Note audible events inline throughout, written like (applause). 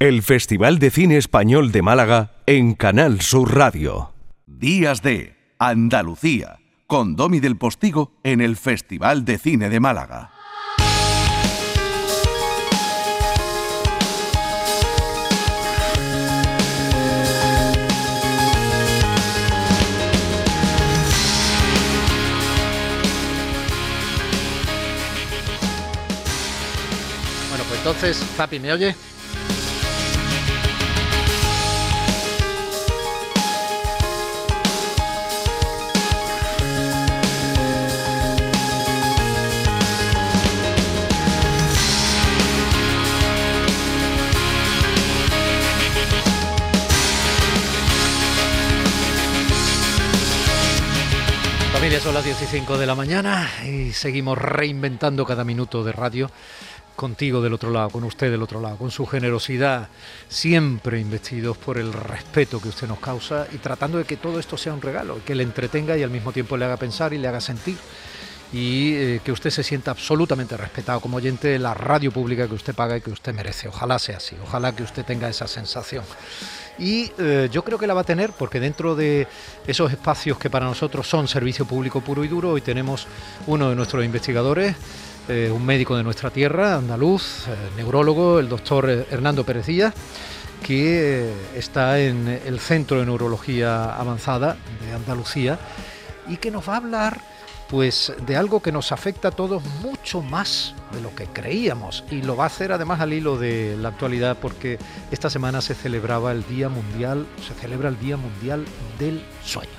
el Festival de Cine Español de Málaga en Canal Sur Radio. Días de Andalucía, con Domi del Postigo en el Festival de Cine de Málaga. Bueno, pues entonces, Zapi, ¿me oye? Familia, son las 15 de la mañana y seguimos reinventando cada minuto de radio contigo del otro lado, con usted del otro lado, con su generosidad, siempre investidos por el respeto que usted nos causa y tratando de que todo esto sea un regalo, que le entretenga y al mismo tiempo le haga pensar y le haga sentir y eh, que usted se sienta absolutamente respetado como oyente de la radio pública que usted paga y que usted merece. Ojalá sea así, ojalá que usted tenga esa sensación. Y eh, yo creo que la va a tener porque dentro de esos espacios que para nosotros son servicio público puro y duro, hoy tenemos uno de nuestros investigadores, eh, un médico de nuestra tierra, andaluz, eh, neurólogo, el doctor Hernando Perecilla, que está en el Centro de Neurología Avanzada de Andalucía y que nos va a hablar pues de algo que nos afecta a todos mucho más de lo que creíamos y lo va a hacer además al hilo de la actualidad porque esta semana se celebraba el Día Mundial, se celebra el Día Mundial del Sueño.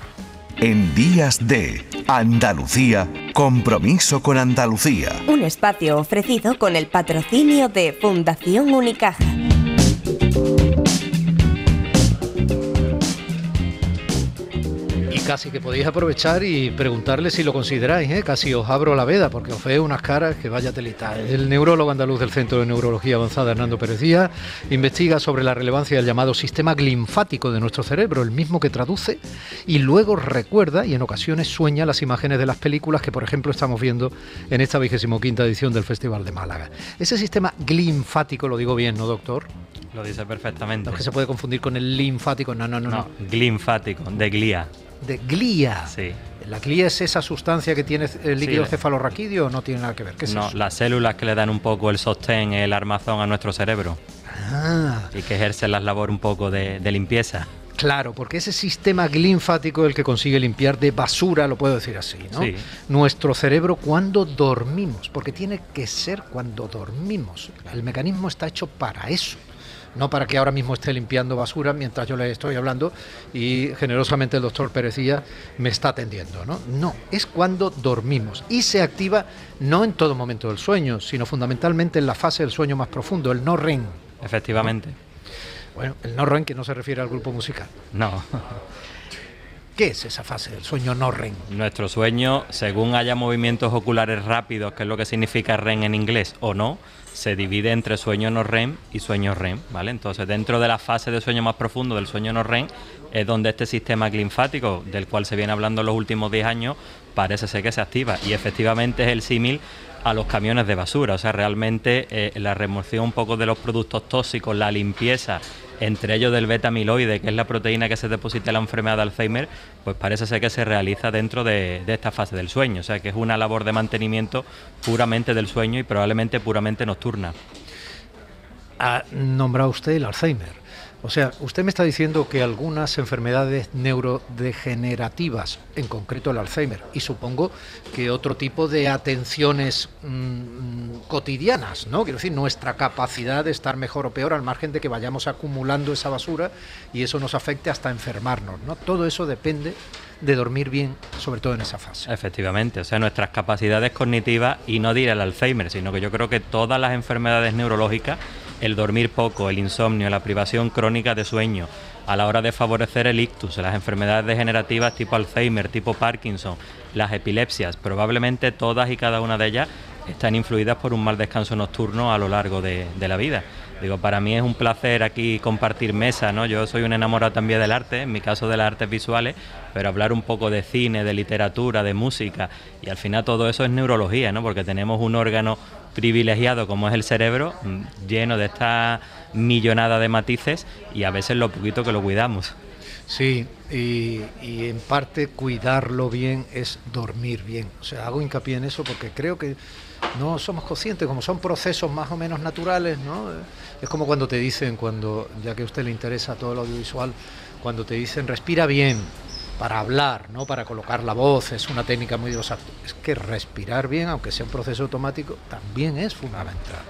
En Días de Andalucía, compromiso con Andalucía. Un espacio ofrecido con el patrocinio de Fundación Unicaja. Casi que podéis aprovechar y preguntarle si lo consideráis, ¿eh? casi os abro la veda porque os veo unas caras que vaya telita. El neurólogo andaluz del Centro de Neurología Avanzada, Hernando Pérez Díaz, investiga sobre la relevancia del llamado sistema linfático de nuestro cerebro, el mismo que traduce y luego recuerda y en ocasiones sueña las imágenes de las películas que, por ejemplo, estamos viendo en esta vigésimo quinta edición del Festival de Málaga. Ese sistema linfático, lo digo bien, ¿no, doctor? Lo dice perfectamente. No es que se puede confundir con el linfático, no, no, no. no. No, glinfático, de glía. De glía. Sí. ¿La glía es esa sustancia que tiene el líquido Sí. cefalorraquídeo o no tiene nada que ver? ¿Qué es No, eso? las células que le dan un poco el sostén, el armazón a nuestro cerebro Ah, y que ejercen las labores un poco de, de limpieza. claro, porque ese sistema linfático es el que consigue limpiar de basura, lo puedo decir así, ¿no? Sí. Nuestro cerebro cuando dormimos, porque tiene que ser cuando dormimos. El mecanismo está hecho para eso. No para que ahora mismo esté limpiando basura mientras yo le estoy hablando y generosamente el doctor Perecilla me está atendiendo. ¿no? no, es cuando dormimos y se activa no en todo momento del sueño, sino fundamentalmente en la fase del sueño más profundo, el no REM. Efectivamente. Bueno, el no REM que no se refiere al grupo musical. No. (laughs) ¿Qué es esa fase del sueño no REM? Nuestro sueño, según haya movimientos oculares rápidos, que es lo que significa REM en inglés, o no, se divide entre sueño no REM y sueño REM, ¿vale? Entonces, dentro de la fase de sueño más profundo del sueño no REM, es donde este sistema linfático, del cual se viene hablando los últimos 10 años, parece ser que se activa. Y efectivamente es el símil a los camiones de basura. O sea, realmente eh, la remoción un poco de los productos tóxicos, la limpieza, entre ellos del beta amiloide, que es la proteína que se deposita en la enfermedad de Alzheimer, pues parece ser que se realiza dentro de, esta fase del sueño. O sea, que es una labor de mantenimiento puramente del sueño y probablemente puramente nocturna. Ha nombrado usted el Alzheimer. O sea, usted me está diciendo que algunas enfermedades neurodegenerativas, en concreto el Alzheimer, y supongo que otro tipo de atenciones mm, cotidianas, ¿no? Quiero decir, nuestra capacidad de estar mejor o peor al margen de que vayamos acumulando esa basura y eso nos afecte hasta enfermarnos, ¿no? Todo eso depende de dormir bien, sobre todo en esa fase. Efectivamente, o sea, nuestras capacidades cognitivas, y no diré el Alzheimer, sino que yo creo que todas las enfermedades neurológicas, el dormir poco, el insomnio, la privación crónica de sueño, a la hora de favorecer el ictus, las enfermedades degenerativas tipo Alzheimer, tipo Parkinson, las epilepsias, probablemente todas y cada una de ellas están influidas por un mal descanso nocturno a lo largo de, la vida. Digo, para mí es un placer aquí compartir mesa, ¿no? Yo soy un enamorado también del arte, en mi caso de las artes visuales, pero hablar un poco de cine, de literatura, de música, y al final todo eso es neurología, ¿no? Porque tenemos un órgano privilegiado como es el cerebro, mm, lleno de estas millonada de matices y a veces lo poquito que lo cuidamos. Sí, y, y, en parte cuidarlo bien es dormir bien. O sea, hago hincapié en eso porque creo que no somos conscientes, como son procesos más o menos naturales, ¿no? Es como cuando te dicen, cuando, ya que a usted le interesa todo el audiovisual, cuando te dicen respira bien para hablar, ¿no? Para colocar la voz, es una técnica muy Es que respirar bien, aunque sea un proceso automático, también es fundamental.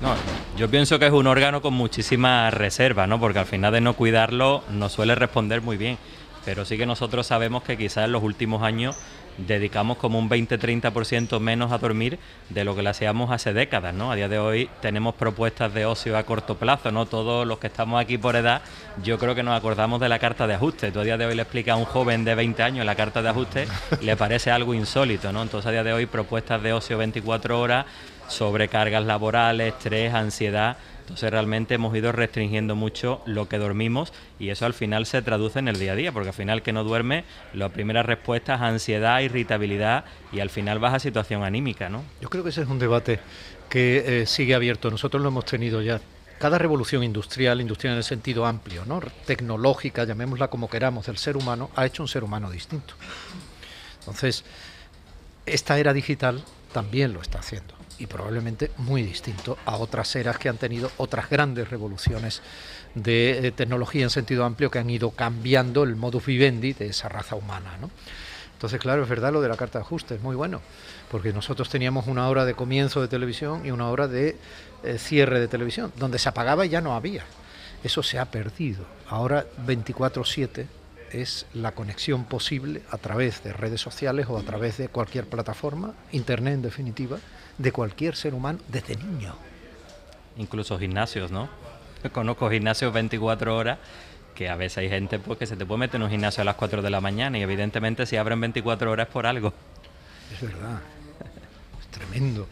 No, yo pienso que es un órgano con muchísima reserva, ¿no? Porque al final de no cuidarlo no suele responder muy bien. Pero sí que nosotros sabemos que quizás en los últimos años dedicamos como un 20-30% menos a dormir de lo que le hacíamos hace décadas, ¿no? A día de hoy tenemos propuestas de ocio a corto plazo, ¿no? Todos los que estamos aquí por edad, yo creo que nos acordamos de la carta de ajuste. Tú a día de hoy le explicas a un joven de 20 años la carta de ajuste, (laughs) le parece algo insólito, ¿no? Entonces a día de hoy propuestas de ocio 24 horas, sobrecargas laborales, estrés, ansiedad, entonces realmente hemos ido restringiendo mucho lo que dormimos y eso al final se traduce en el día a día, porque al final que no duerme, la primera respuesta es ansiedad, irritabilidad y al final baja situación anímica, ¿no? Yo creo que ese es un debate que eh, sigue abierto. Nosotros lo hemos tenido ya. Cada revolución industrial, industrial en el sentido amplio, ¿no? tecnológica, llamémosla como queramos, del ser humano, ha hecho un ser humano distinto. Entonces, esta era digital también lo está haciendo y probablemente muy distinto a otras eras que han tenido otras grandes revoluciones de, tecnología en sentido amplio que han ido cambiando el modus vivendi de esa raza humana. ¿no? Entonces, claro, es verdad lo de la carta de ajuste, es muy bueno, porque nosotros teníamos una hora de comienzo de televisión y una hora de eh, cierre de televisión, donde se apagaba y ya no había. Eso se ha perdido. Ahora 24/7 es la conexión posible a través de redes sociales o a través de cualquier plataforma, Internet en definitiva, de cualquier ser humano desde niño. Incluso gimnasios, ¿no? Conozco gimnasios 24 horas que a veces hay gente pues, que se te puede meter en un gimnasio a las 4 de la mañana y evidentemente si abren 24 horas es por algo. Es verdad, es tremendo.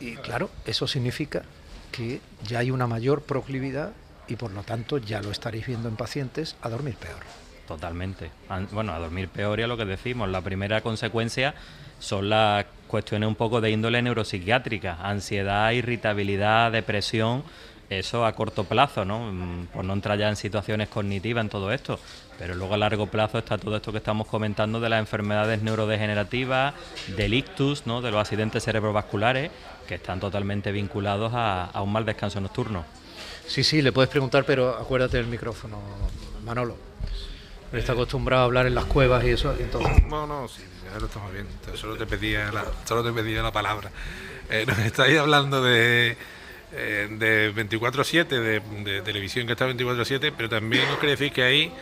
Y claro, eso significa que ya hay una mayor proclividad y por lo tanto ya lo estaréis viendo en pacientes a dormir peor. Totalmente. Bueno, a dormir peor y a lo que decimos. La primera consecuencia son las cuestiones un poco de índole neuropsiquiátrica, ansiedad, irritabilidad, depresión, eso a corto plazo, ¿no? Mm, por no entrar ya en situaciones cognitivas en todo esto. Pero luego a largo plazo está todo esto que estamos comentando de las enfermedades neurodegenerativas, del ictus, ¿no? de los accidentes cerebrovasculares, que están totalmente vinculados a, a un mal descanso nocturno. Sí, sí, le puedes preguntar, pero acuérdate del micrófono, Manolo. Está acostumbrado a hablar en las cuevas y eso, entonces... No, no, sí, ya estamos viendo. Solo te pedía la, solo te pedía la palabra. Eh, nos estáis hablando de, eh, de 24-7, de, televisión que está 24-7, pero también os quería decir que hay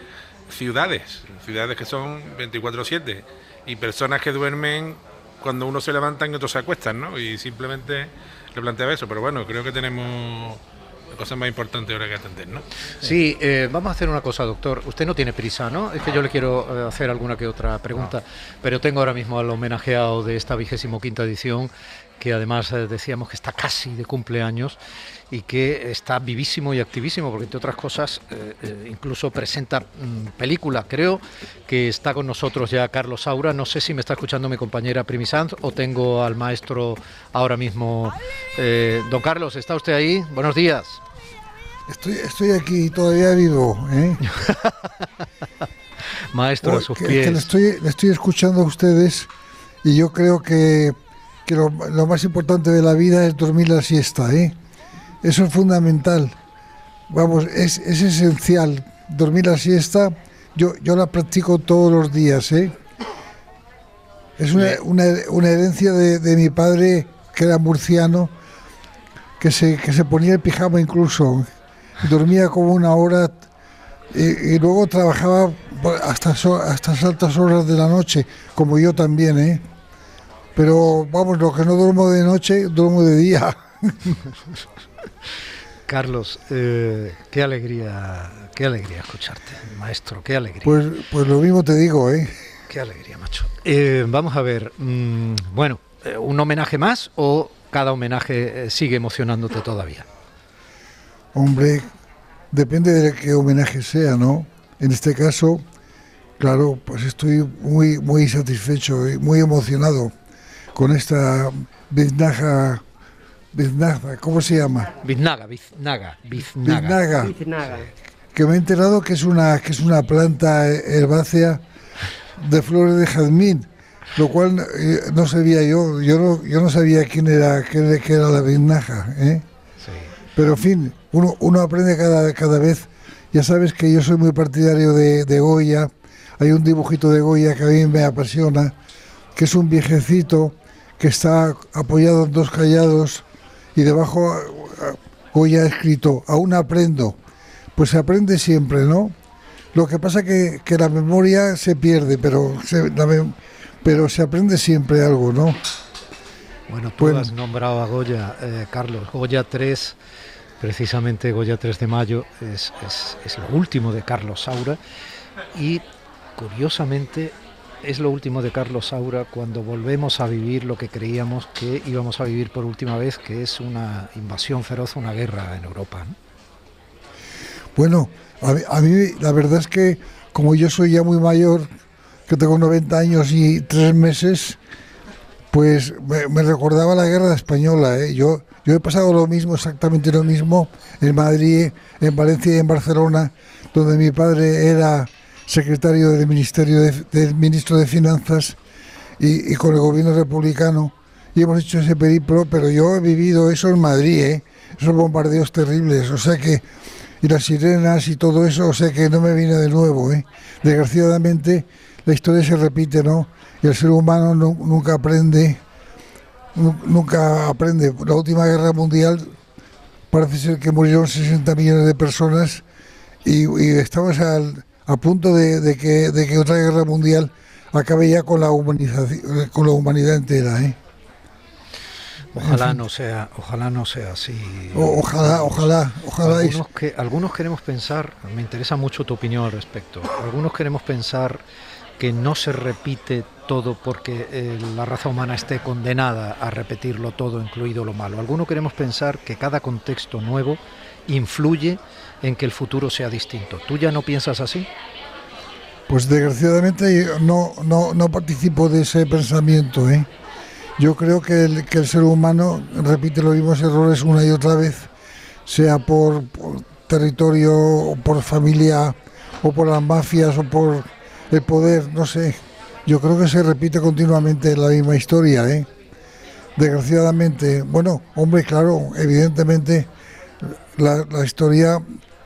ciudades, ciudades que son 24-7 y personas que duermen cuando uno se levanta y otros se acuestan, ¿no? Y simplemente le planteaba eso, pero bueno, creo que tenemos cosas más importantes ahora que atender, ¿no? Sí, eh, vamos a hacer una cosa, doctor. Usted no tiene prisa, ¿no? Es que yo le quiero eh, hacer alguna que otra pregunta, pero tengo ahora mismo al homenajeado de esta vigésimo quinta edición, que además eh, decíamos que está casi de cumpleaños y que está vivísimo y activísimo, porque entre otras cosas incluso presenta mm, película. Creo que está con nosotros ya Carlos Saura. No sé si me está escuchando mi compañera Primi Sanz o tengo al maestro ahora mismo. don Carlos, ¿está usted ahí? Buenos días. Estoy, estoy aquí todavía vivo. ¿eh? (laughs) Maestro, a sus pies. le, estoy, le estoy escuchando a ustedes y yo creo que, que lo, más importante de la vida es dormir la siesta. ¿eh? Eso es fundamental. Vamos, es, es esencial. Dormir la siesta, yo, yo la practico todos los días. ¿eh? Es una, una, una herencia de, de, mi padre, que era murciano, que se, que se ponía el pijama incluso dormía como una hora y, luego trabajaba hasta, hasta altas horas de la noche, como yo también, ¿eh? Pero vamos, lo que no duermo de noche, duermo de día. (laughs) Carlos, eh, qué alegría, qué alegría escucharte, maestro, qué alegría. Pues, pues lo mismo te digo, ¿eh? Qué alegría, macho. Eh, vamos a ver, mm, bueno, eh, ¿un homenaje más o cada homenaje sigue emocionándote todavía? Hombre, depende de qué homenaje sea, ¿no? En este caso, claro, pues estoy muy, muy satisfecho y muy emocionado con esta ventaja Biznaga, ¿cómo se llama? Biznaga, biznaga, biznaga. biznaga. Que me he enterado que es una, que es una planta herbácea de flores de jazmín, lo cual eh, no sabía yo, yo no, yo no sabía quién era, quién, era la biznaga, ¿eh? Pero en fin, uno, uno aprende cada, cada vez. Ya sabes que yo soy muy partidario de, de Goya. Hay un dibujito de Goya que a mí me apasiona, que es un viejecito que está apoyado en dos callados y debajo Goya ha escrito, aún aprendo. Pues se aprende siempre, ¿no? Lo que pasa que, que la memoria se pierde, pero se, pero se aprende siempre algo, ¿no? Bueno, tú has nombrado a Goya, eh, Carlos. Goya 3, precisamente Goya 3 de mayo, es, es, lo último de Carlos Saura. Y curiosamente es lo último de Carlos Saura cuando volvemos a vivir lo que creíamos que íbamos a vivir por última vez, que es una invasión feroz, una guerra en Europa. Bueno, a mí, la verdad es que como yo soy ya muy mayor, que tengo 90 años y tres meses, pues me, recordaba la guerra española. ¿eh? Yo, yo he pasado lo mismo, exactamente lo mismo, en Madrid, en Valencia y en Barcelona, donde mi padre era secretario del Ministerio del Ministro de Finanzas y, con el gobierno republicano. Y hemos hecho ese periplo, pero yo he vivido eso en Madrid, ¿eh? esos bombardeos terribles. O sea que, y las sirenas y todo eso, o sea que no me viene de nuevo. ¿eh? Desgraciadamente, la historia se repite, ¿no? Y el ser humano nunca aprende, nunca aprende. La última guerra mundial parece ser que murieron 60 millones de personas y, y estamos al a punto de, que, de que otra guerra mundial acabe ya con la humanización, con la humanidad entera. ¿eh? Ojalá no sea, ojalá no sea así. ojalá, ojalá, ojalá. Algunos, que, algunos queremos pensar, me interesa mucho tu opinión al respecto. Algunos queremos pensar que no se repite todo porque eh, la raza humana esté condenada a repetirlo todo, incluido lo malo. Algunos queremos pensar que cada contexto nuevo influye en que el futuro sea distinto. ¿Tú ya no piensas así? Pues desgraciadamente no, no, no participo de ese pensamiento. ¿eh? Yo creo que el, que el ser humano repite los mismos errores una y otra vez, sea por, territorio, o por familia, o por las mafias, o por el poder, no sé. Yo creo que se repite continuamente la misma historia. ¿eh? Desgraciadamente, bueno, hombre, claro, evidentemente la, historia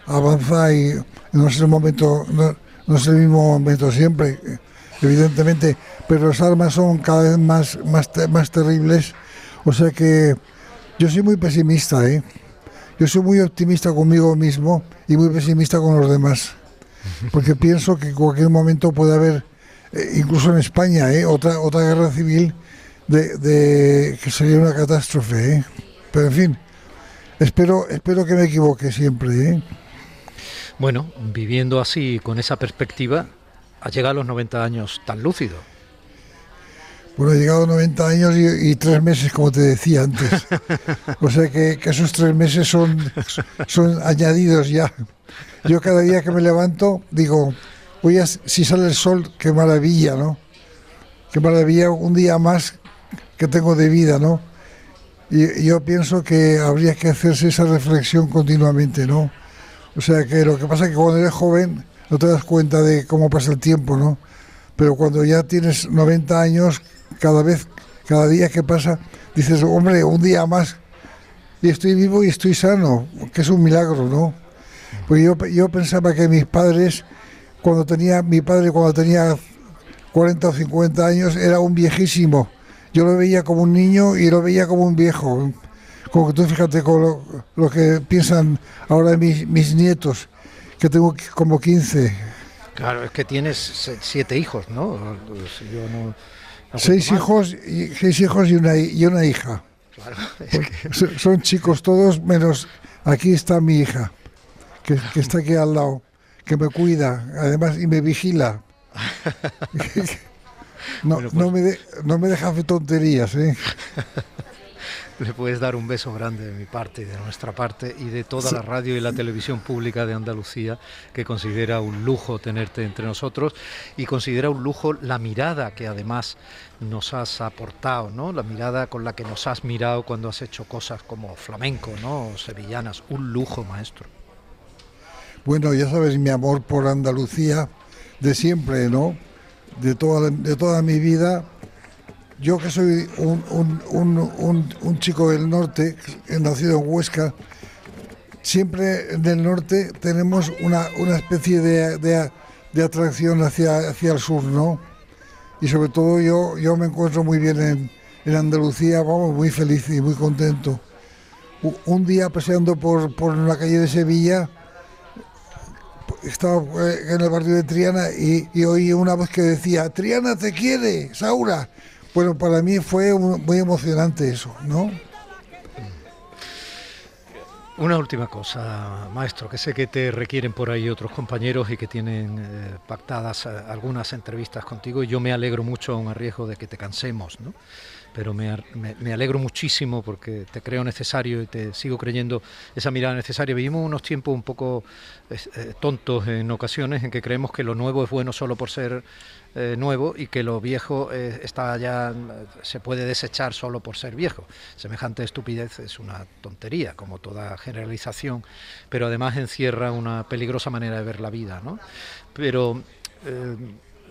avanza y no es el momento, no, es el mismo momento siempre, evidentemente, pero las armas son cada vez más, más, más terribles, o sea que yo soy muy pesimista, ¿eh? Yo soy muy optimista conmigo mismo y muy pesimista con los demás, porque pienso que en cualquier momento puede haber, eh, incluso en España, ¿eh? otra, otra guerra civil de, de, que sería una catástrofe, ¿eh? Pero en fin, espero, espero que me equivoque siempre, ¿eh? Bueno, viviendo así, con esa perspectiva, ha llegado a los 90 años tan lúcido. Bueno, he llegado a 90 años y, tres meses, como te decía antes. (laughs) O sea que, esos tres meses son, son añadidos ya. Yo cada día que me levanto digo, oye, si sale el sol, qué maravilla, ¿no? Qué maravilla, un día más que tengo de vida, ¿no? Y yo pienso que habría que hacerse esa reflexión continuamente, ¿no? O sea que lo que pasa es que cuando eres joven no te das cuenta de cómo pasa el tiempo, ¿no? Pero cuando ya tienes 90 años, cada vez, cada día que pasa, dices, hombre, un día más y estoy vivo y estoy sano, que es un milagro, ¿no? Pues yo, yo pensaba que mis padres, cuando tenía, mi padre cuando tenía 40 o 50 años, era un viejísimo. Yo lo veía como un niño y lo veía como un viejo. Como que tú fíjate con lo, que piensan ahora mis, mis nietos, que tengo como 15. Claro, es que tienes siete hijos, ¿no? seis hijos, y, seis hijos y una, y una hija. Claro, (laughs) son, chicos todos, menos aquí está mi hija, que, que, está aquí al lado, que me cuida, además, y me vigila. (laughs) no, no, pues me no me deja hacer tonterías, ¿eh? (laughs) le puedes dar un beso grande de mi parte y de nuestra parte y de toda la radio y la televisión pública de Andalucía, que considera un lujo tenerte entre nosotros y considera un lujo la mirada que además nos has aportado, ¿no? La mirada con la que nos has mirado cuando has hecho cosas como flamenco, ¿no? O sevillanas, un lujo, maestro. Bueno, ya sabes mi amor por Andalucía de siempre, ¿no? De toda, de toda mi vida yo que soy un, chico del norte, nacido en Huesca, siempre en el norte tenemos una, especie de, atracción hacia, hacia el sur, ¿no? Y sobre todo yo, yo me encuentro muy bien en, en Andalucía, vamos, muy feliz y muy contento. Un día paseando por, por la calle de Sevilla, estaba eh, en el barrio de Triana y, y oí una voz que decía, Triana te quiere, Saura. Bueno, para mí fue muy emocionante eso, ¿no? Una última cosa, maestro, que sé que te requieren por ahí otros compañeros y que tienen eh, pactadas eh, algunas entrevistas contigo y yo me alegro mucho a un riesgo de que te cansemos, ¿no? Pero me, me, alegro muchísimo porque te creo necesario y te sigo creyendo esa mirada necesaria. Vivimos unos tiempos un poco eh, tontos en ocasiones en que creemos que lo nuevo es bueno solo por ser eh, nuevo y que lo viejo eh, está ya se puede desechar solo por ser viejo. Semejante estupidez es una tontería, como toda generalización, pero además encierra una peligrosa manera de ver la vida. ¿no? Pero,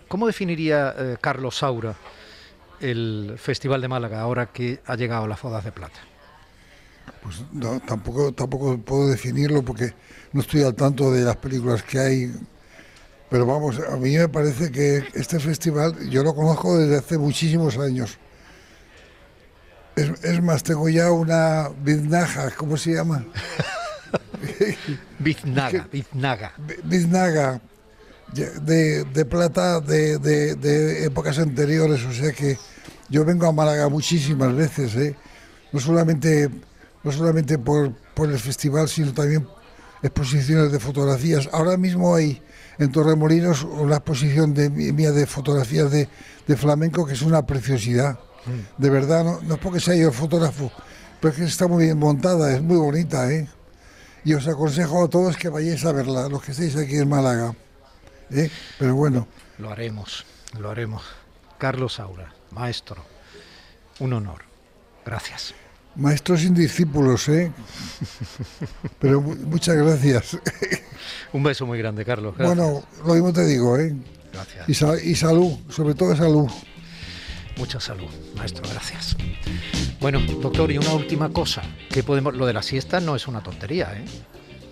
¿cómo definiría Carlos Saura? El Festival de Málaga ahora que ha llegado las Fodas de Plata? Pues no, tampoco, tampoco puedo definirlo porque no estoy al tanto de las películas que hay. Pero vamos, a mí me parece que este festival yo lo conozco desde hace muchísimos años. Es, más, tengo ya una biznaga, ¿cómo se llama? (laughs) biznaga, biznaga. Biznaga de, plata de, épocas anteriores, o sea que yo vengo a Málaga muchísimas veces, ¿eh? no solamente, no solamente por, por el festival, sino también exposiciones de fotografías. Ahora mismo hay en Torremolinos una exposición de, mía de fotografías de, flamenco que es una preciosidad. Mm. De verdad, no, no es porque sea yo el fotógrafo, pero es que está muy bien montada, es muy bonita. ¿eh? Y os aconsejo a todos que vayáis a verla, los que estéis aquí en Málaga. ¿Eh? Pero bueno. Lo haremos, lo haremos. Carlos Saura, maestro, un honor. Gracias. Maestros sin discípulos, ¿eh? Pero muchas gracias. Un beso muy grande, Carlos. Bueno, lo mismo te digo, ¿eh? Gracias. Y, y, salud, sobre todo salud. Mucha salud, maestro, gracias. Bueno, doctor, y una última cosa, que podemos, lo de la siesta no es una tontería, ¿eh?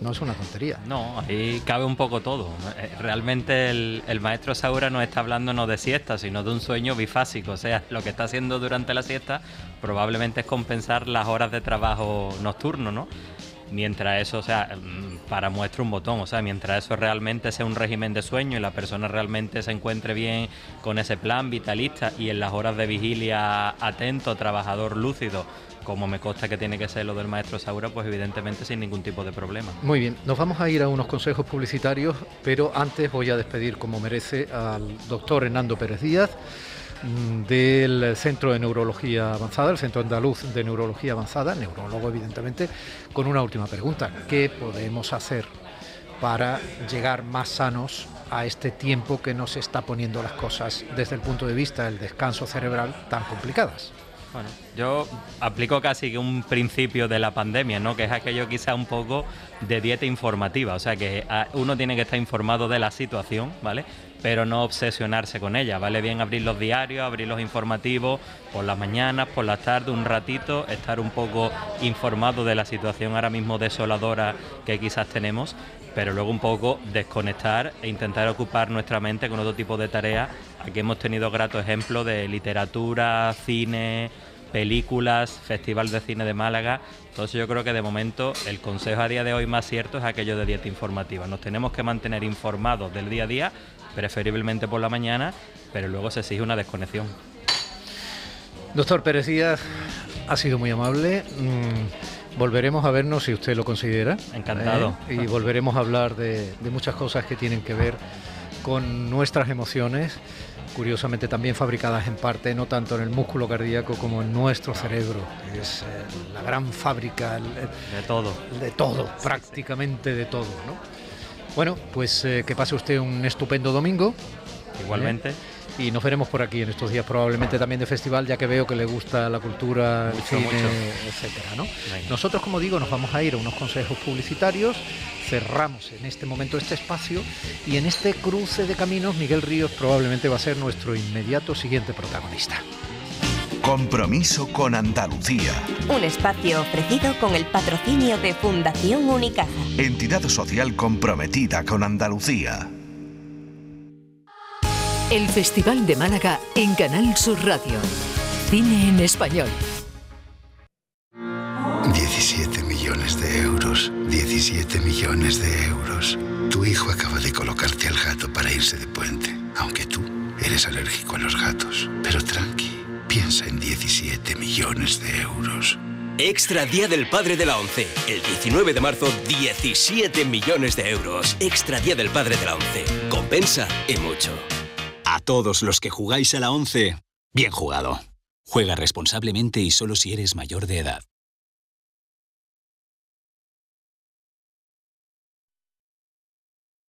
No es una tontería. No, ahí cabe un poco todo. Eh, realmente el, maestro Saura no está hablando no de siesta, sino de un sueño bifásico. O sea, lo que está haciendo durante la siesta probablemente es compensar las horas de trabajo nocturno, ¿no? Mientras eso, o sea, mm, para muestra un botón, o sea, mientras eso realmente sea un régimen de sueño y la persona realmente se encuentre bien con ese plan vitalista y en las horas de vigilia atento, trabajador lúcido, como me consta que tiene que ser lo del maestro Saura, pues evidentemente sin ningún tipo de problema. Muy bien, nos vamos a ir a unos consejos publicitarios, pero antes voy a despedir como merece al doctor Hernando Pérez Díaz mm, del Centro de Neurología Avanzada, el Centro Andaluz de Neurología Avanzada, neurólogo evidentemente, con una última pregunta. ¿Qué podemos hacer para llegar más sanos a este tiempo que nos está poniendo las cosas desde el punto de vista del descanso cerebral tan complicadas? Bueno, yo aplico casi que un principio de la pandemia, ¿no? Que es aquello quizá un poco de dieta informativa, o sea que ah, uno tiene que estar informado de la situación, ¿vale? Pero no obsesionarse con ella, ¿vale? Bien abrir los diarios, abrir los informativos por las mañanas, por las tardes, un ratito, estar un poco informado de la situación ahora mismo desoladora que quizás tenemos, pero luego un poco desconectar e intentar ocupar nuestra mente con otro tipo de tareas. Aquí hemos tenido gratos ejemplos de literatura, cine, películas, Festival de Cine de Málaga. Entonces yo creo que de momento el consejo a día de hoy más cierto es aquello de dieta informativa. Nos tenemos que mantener informados del día a día, preferiblemente por la mañana, pero luego se exige una desconexión. Doctor Pérez Díaz, ha sido muy amable. Mm, volveremos a vernos si usted lo considera. Encantado. ¿eh? Y volveremos a hablar de muchas cosas que tienen que ver con nuestras emociones, curiosamente también fabricadas en parte, no tanto en el músculo cardíaco como en nuestro cerebro. Es eh, la gran fábrica de todo. De todo, prácticamente de todo. ¿no? Bueno, pues eh, que pase usted un estupendo domingo. Igualmente. Y nos veremos por aquí en estos días probablemente también de festival ya que veo que le gusta la cultura, el cine, etcétera, ¿no? Nosotros como digo nos vamos a ir a unos consejos publicitarios, cerramos en este momento este espacio y en este cruce de caminos Miguel Ríos probablemente va a ser nuestro inmediato siguiente protagonista. Compromiso con Andalucía. Un espacio ofrecido con el patrocinio de Fundación Unicaja. Entidad social comprometida con Andalucía. El Festival de Málaga en Canal Sur Radio. Cine en español. 17 millones de euros. 17 millones de euros. Tu hijo acaba de colocarte al gato para irse de puente. Aunque tú eres alérgico a los gatos. Pero tranqui, piensa en 17 millones de euros. Extra Día del Padre de la ONCE. El 19 de marzo, 17 millones de euros. Extra Día del Padre de la ONCE. Compensa y mucho. A todos los que jugáis a la 11, bien jugado. Juega responsablemente y solo si eres mayor de edad.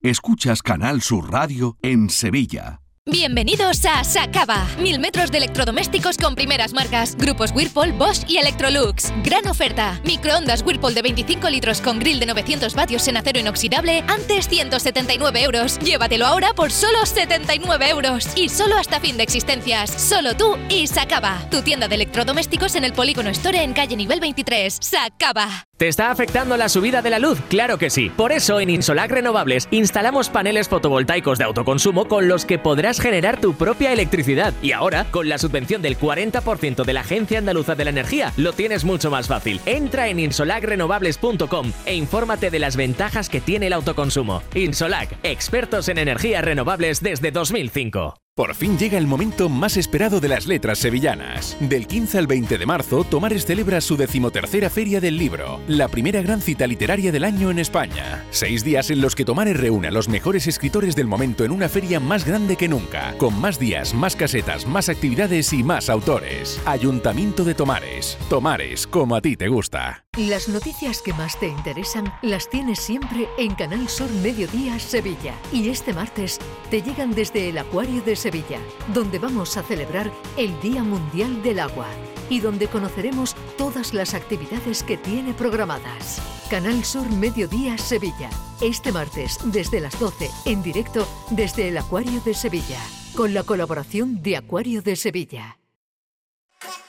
Escuchas Canal Sur Radio en Sevilla. Bienvenidos a Sacaba. Mil metros de electrodomésticos con primeras marcas. Grupos Whirlpool, Bosch y Electrolux. Gran oferta. Microondas Whirlpool de 25 litros con grill de 900 vatios en acero inoxidable. Antes 179 euros. Llévatelo ahora por solo 79 euros. Y solo hasta fin de existencias. Solo tú y Sacaba. Tu tienda de electrodomésticos en el Polígono Store en calle nivel 23. Sacaba. ¿Te está afectando la subida de la luz? Claro que sí. Por eso en Insolac Renovables instalamos paneles fotovoltaicos de autoconsumo con los que podrás generar tu propia electricidad. Y ahora, con la subvención del 40% de la Agencia Andaluza de la Energía, lo tienes mucho más fácil. Entra en insolacrenovables.com e infórmate de las ventajas que tiene el autoconsumo. Insolac, expertos en energías renovables desde 2005. Por fin llega el momento más esperado de las letras sevillanas. Del 15 al 20 de marzo, Tomares celebra su decimotercera Feria del Libro, la primera gran cita literaria del año en España. Seis días en los que Tomares reúne a los mejores escritores del momento en una feria más grande que nunca, con más días, más casetas, más actividades y más autores. Ayuntamiento de Tomares. Tomares, como a ti te gusta. Las noticias que más te interesan las tienes siempre en Canal Sur Mediodía Sevilla. Y este martes te llegan desde el Acuario de Sevilla, donde vamos a celebrar el Día Mundial del Agua y donde conoceremos todas las actividades que tiene programadas. Canal Sur Mediodía Sevilla. Este martes desde las 12 en directo desde el Acuario de Sevilla, con la colaboración de Acuario de Sevilla.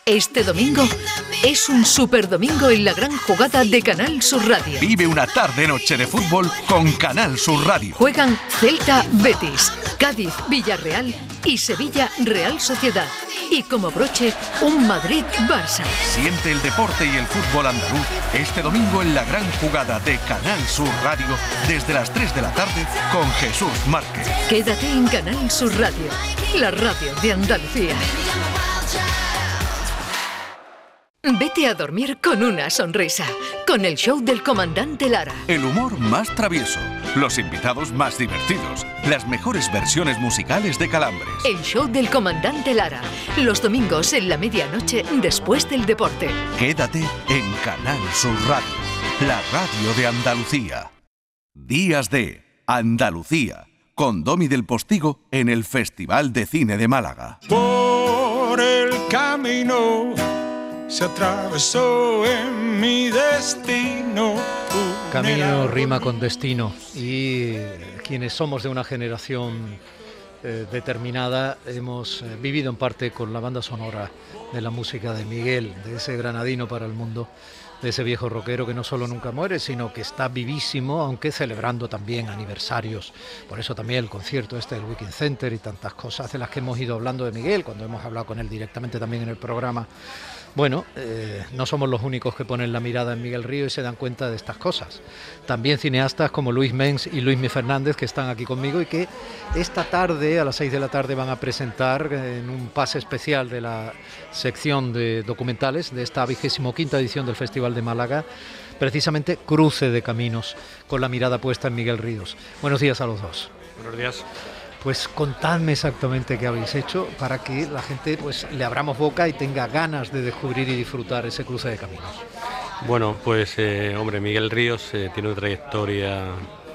Este domingo es un super domingo en la gran jugada de Canal Sur Radio. Vive una tarde-noche de fútbol con Canal Sur Radio. Juegan Celta Betis, Cádiz Villarreal y Sevilla Real Sociedad. Y como broche, un Madrid Barça. Siente el deporte y el fútbol andaluz este domingo en la gran jugada de Canal Sur Radio desde las 3 de la tarde con Jesús Márquez. Quédate en Canal Sur Radio, la radio de Andalucía. Vete a dormir con una sonrisa, con el show del comandante Lara. El humor más travieso, los invitados más divertidos, las mejores versiones musicales de Calambres. El show del comandante Lara, los domingos en la medianoche después del deporte. Quédate en Canal Sur Radio, la radio de Andalucía. Días de Andalucía, con Domi del Postigo en el Festival de Cine de Málaga. Por el camino se atravesó en mi destino. Camino rima con destino y quienes somos de una generación eh, determinada hemos eh, vivido en parte con la banda sonora de la música de Miguel, de ese granadino para el mundo, de ese viejo rockero que no solo nunca muere, sino que está vivísimo, aunque celebrando también aniversarios. Por eso también el concierto este del Weekend Center y tantas cosas de las que hemos ido hablando de Miguel, cuando hemos hablado con él directamente también en el programa bueno, eh, no somos los únicos que ponen la mirada en Miguel Río y se dan cuenta de estas cosas. También cineastas como Luis Mens y Luis Fernández que están aquí conmigo y que esta tarde, a las 6 de la tarde, van a presentar en un pase especial de la sección de documentales de esta vigésimo quinta edición del Festival de Málaga, precisamente Cruce de Caminos, con la mirada puesta en Miguel Ríos. Buenos días a los dos. Buenos días. Pues contadme exactamente qué habéis hecho para que la gente pues le abramos boca y tenga ganas de descubrir y disfrutar ese cruce de caminos. Bueno, pues eh, hombre, Miguel Ríos eh, tiene una trayectoria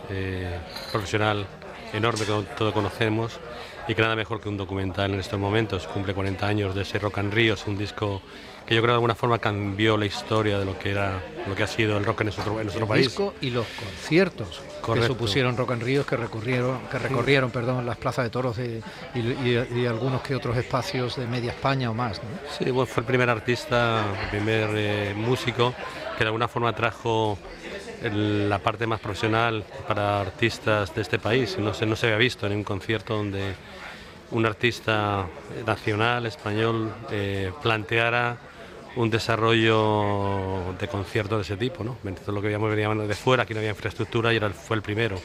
eh, profesional enorme que todos conocemos y que nada mejor que un documental en estos momentos. Cumple 40 años de ese Rock and Ríos, un disco que yo creo de alguna forma cambió la historia de lo que era lo que ha sido el rock en nuestro, en nuestro el país. Disco y los conciertos que supusieron Rock and Ríos que recorrieron, que recorrieron perdón, las plazas de toros y, algunos que otros espacios de media España o más. Sí, bueno, fue el primer artista, el primer eh, músico que de alguna forma trajo la parte más profesional para artistas de este país. No se, no se había visto en un concierto donde un artista nacional español eh, planteara un desarrollo de conciertos de ese tipo, ¿no? Entonces lo que veíamos venía de fuera, aquí no había infraestructura y era, fue el primero.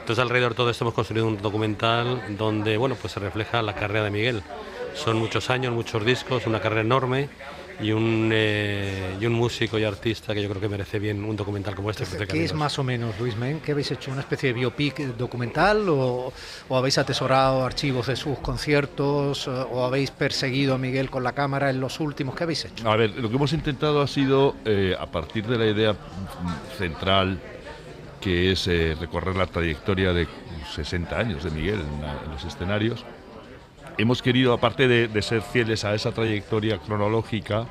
Entonces alrededor de todo esto hemos construido un documental donde, bueno, pues se refleja la carrera de Miguel. Son muchos años, muchos discos, una carrera enorme y un, eh, y un músico y artista que yo creo que merece bien un documental como este. ¿Qué es más o menos, Luis Men? ¿Qué habéis hecho? ¿Una especie de biopic documental o, o, habéis atesorado archivos de sus conciertos o habéis perseguido a Miguel con la cámara en los últimos? ¿Qué habéis hecho? A ver, lo que hemos intentado ha sido, eh, a partir de la idea central, que es eh, recorrer la trayectoria de 60 años de Miguel en los escenarios, hemos querido, aparte de, ser fieles a esa trayectoria cronológica,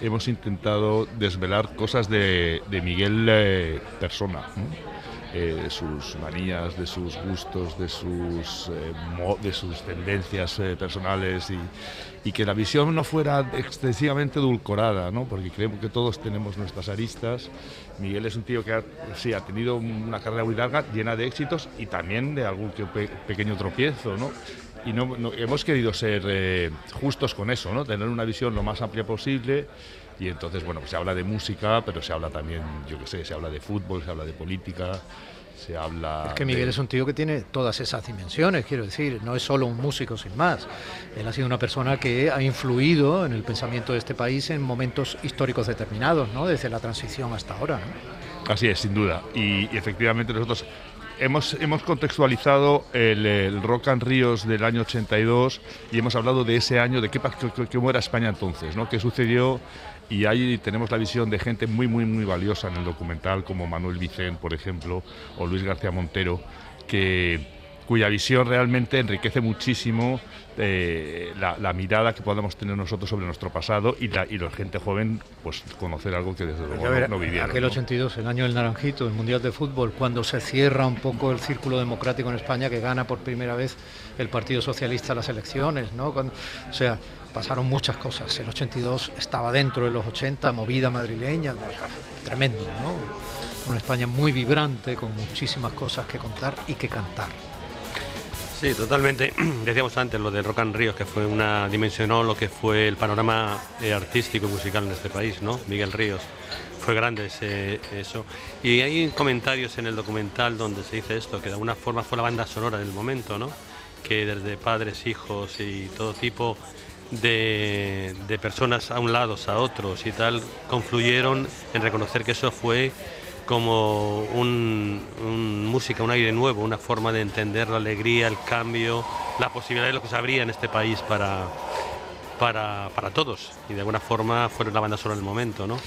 hemos intentado desvelar cosas de, Miguel eh, persona. Eh, de sus manías, de sus gustos, de sus, eh, tendencias personales y, que la visión no fuera excesivamente edulcorada, ¿no? porque creemos que todos tenemos nuestras aristas. Miguel es un tío que ha, sí, ha tenido una carrera muy larga, llena de éxitos y también de algún pequeño tropiezo. ¿no? Y no, hemos querido ser eh, justos con eso, ¿no? tener una visión lo más amplia posible y entonces, bueno, pues se habla de música, pero se habla también, yo qué sé, se habla de fútbol, se habla de política, se habla... Es que Miguel es un tío que tiene todas esas dimensiones, quiero decir, no es solo un músico sin más. Él ha sido una persona que ha influido en el pensamiento de este país en momentos históricos determinados, ¿no? Desde la transición hasta ahora, Así es, sin duda. y efectivamente nosotros hemos, hemos contextualizado el, Rock and Ríos del año 82 y hemos hablado de ese año, de qué, cómo era España entonces, ¿no? qué sucedió y ahí tenemos la visión de gente muy, muy, muy valiosa en el documental, como Manuel Vicente, por ejemplo, o Luis García Montero, que, cuya visión realmente enriquece muchísimo eh, la, mirada que podamos tener nosotros sobre nuestro pasado y la, y la gente joven pues conocer algo que desde luego no, no, vivieron. Aquel 82, el año del Naranjito, el Mundial de Fútbol, cuando se cierra un poco el círculo democrático en España, que gana por primera vez el Partido Socialista las elecciones, ¿no? o sea, pasaron muchas cosas. El 82 estaba dentro de los 80, movida madrileña, tremendo, ¿no? Una España muy vibrante, con muchísimas cosas que contar y que cantar. Sí, totalmente. (clears throat) Decíamos antes lo del Rock and Ríos, que fue una dimensionó lo que fue el panorama eh, artístico y musical en este país, ¿no? Miguel Ríos. Fue grande ese, eso. Y hay comentarios en el documental donde se dice esto, que de alguna forma fue la banda sonora del momento, ¿no? Que desde padres, hijos y todo tipo de, de personas a un lado, a otros y tal, confluyeron en reconocer que eso fue como un, música, un aire nuevo, una forma de entender la alegría, el cambio, la posibilidad de lo que se abría en este país para, para, para todos. Y de alguna forma fueron la banda sonora del momento, ¿no?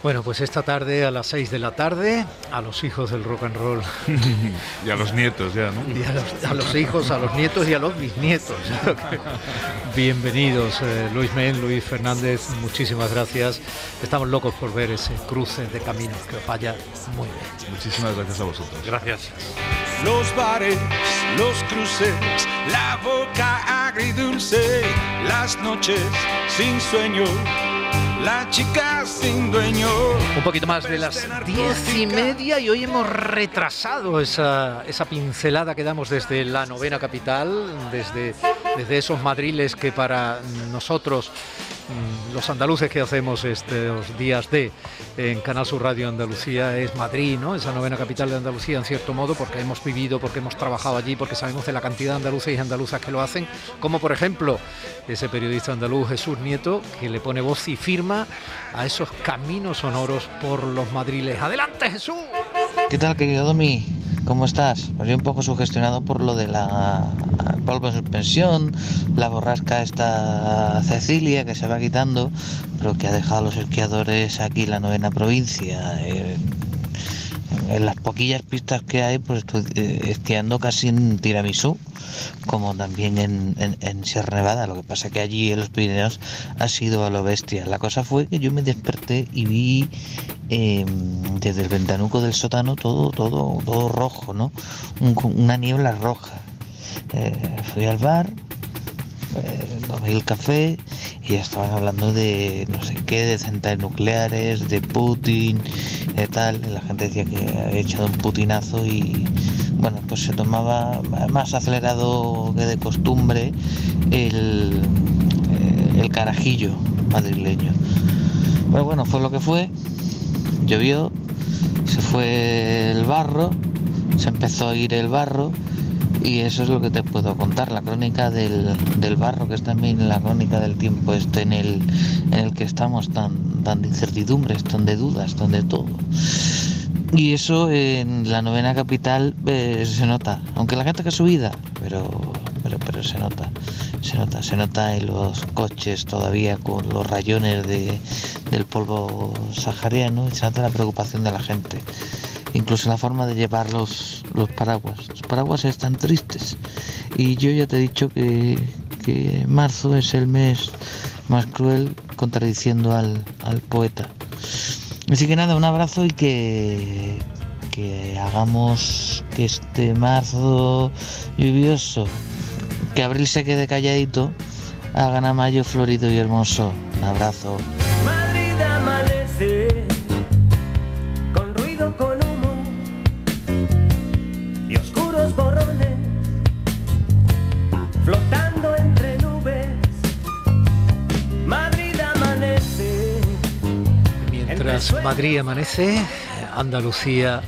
Bueno, pues esta tarde a las 6 de la tarde, a los hijos del rock and roll. (laughs) y a los nietos ya, ¿no? Y a los, hijos, a los nietos y a los bisnietos. (laughs) Bienvenidos, eh, Luis Men, Luis Fernández, muchísimas gracias. Estamos locos por ver ese cruce de caminos que os vaya muy bien. Muchísimas gracias a vosotros. Gracias. Los bares, los cruces, la boca agridulce, las noches sin sueño la chica sin dueño. Un poquito más de las diez y media y hoy hemos retrasado esa, esa pincelada que damos desde la novena capital, desde, desde esos madriles que para nosotros Mm, los andaluces que hacemos estos días de en Canal Sur Radio Andalucía es Madrid, ¿no? Esa novena capital de Andalucía en cierto modo, porque hemos vivido, porque hemos trabajado allí, porque sabemos de la cantidad de andaluces y andaluzas que lo hacen, como por ejemplo ese periodista andaluz Jesús Nieto, que le pone voz y firma a esos caminos sonoros por los madriles. ¡Adelante, Jesús! ¿Qué tal, querido Domi? ¿cómo estás? Pues yo un poco sugestionado por lo de la polvo en suspensión, la borrasca esta Cecilia que se va quitando, pero que ha dejado a los esquiadores aquí en la novena provincia. eh, en las poquillas pistas que hay, pues estoy eh, esquiando casi en tiramisú, como también en, en- Sierra Nevada. Lo que pasa que allí en los Pirineos ha sido a lo bestia. La cosa fue que yo me desperté y vi eh, desde el ventanuco del sótano todo, todo, todo rojo, ¿no? Un- una niebla roja. Eh, fui al bar, tomé el café y estaban hablando de no sé qué, de centrales nucleares, de Putin, de tal. La gente decía que había echado un putinazo y bueno, pues se tomaba más acelerado que de costumbre el, eh, el carajillo madrileño. Pero bueno, fue lo que fue, llovió, se fue el barro, se empezó a ir el barro y eso es lo que te puedo contar, la crónica del, del barro, que es también la crónica del tiempo este en el, en el que estamos, tan, tan de incertidumbres, tan de dudas, tan de todo. Y eso en la novena capital eh, se nota, aunque la gente que subida, pero, pero, pero se nota, se nota, se nota en los coches todavía con los rayones de, del polvo sahariano y se nota la preocupación de la gente incluso la forma de llevar los, los paraguas. Los paraguas están tristes. Y yo ya te he dicho que, que marzo es el mes más cruel, contradiciendo al, al poeta. Así que nada, un abrazo y que, que hagamos que este marzo lluvioso, que abril se quede calladito, hagan a mayo florido y hermoso. Un abrazo. Madrid amanece, Andalucía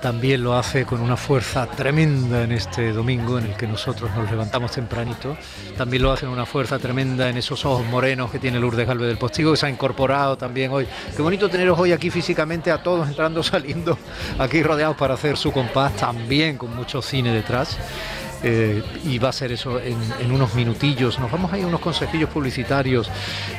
también lo hace con una fuerza tremenda en este domingo en el que nosotros nos levantamos tempranito. También lo hace con una fuerza tremenda en esos ojos morenos que tiene Lourdes Galvez del Postigo, que se ha incorporado también hoy. Qué bonito teneros hoy aquí físicamente a todos entrando, (laughs) saliendo, aquí rodeados para hacer su compás, también con mucho cine detrás. Eh, y va a ser eso en, unos minutillos. Nos vamos a ir a unos consejillos publicitarios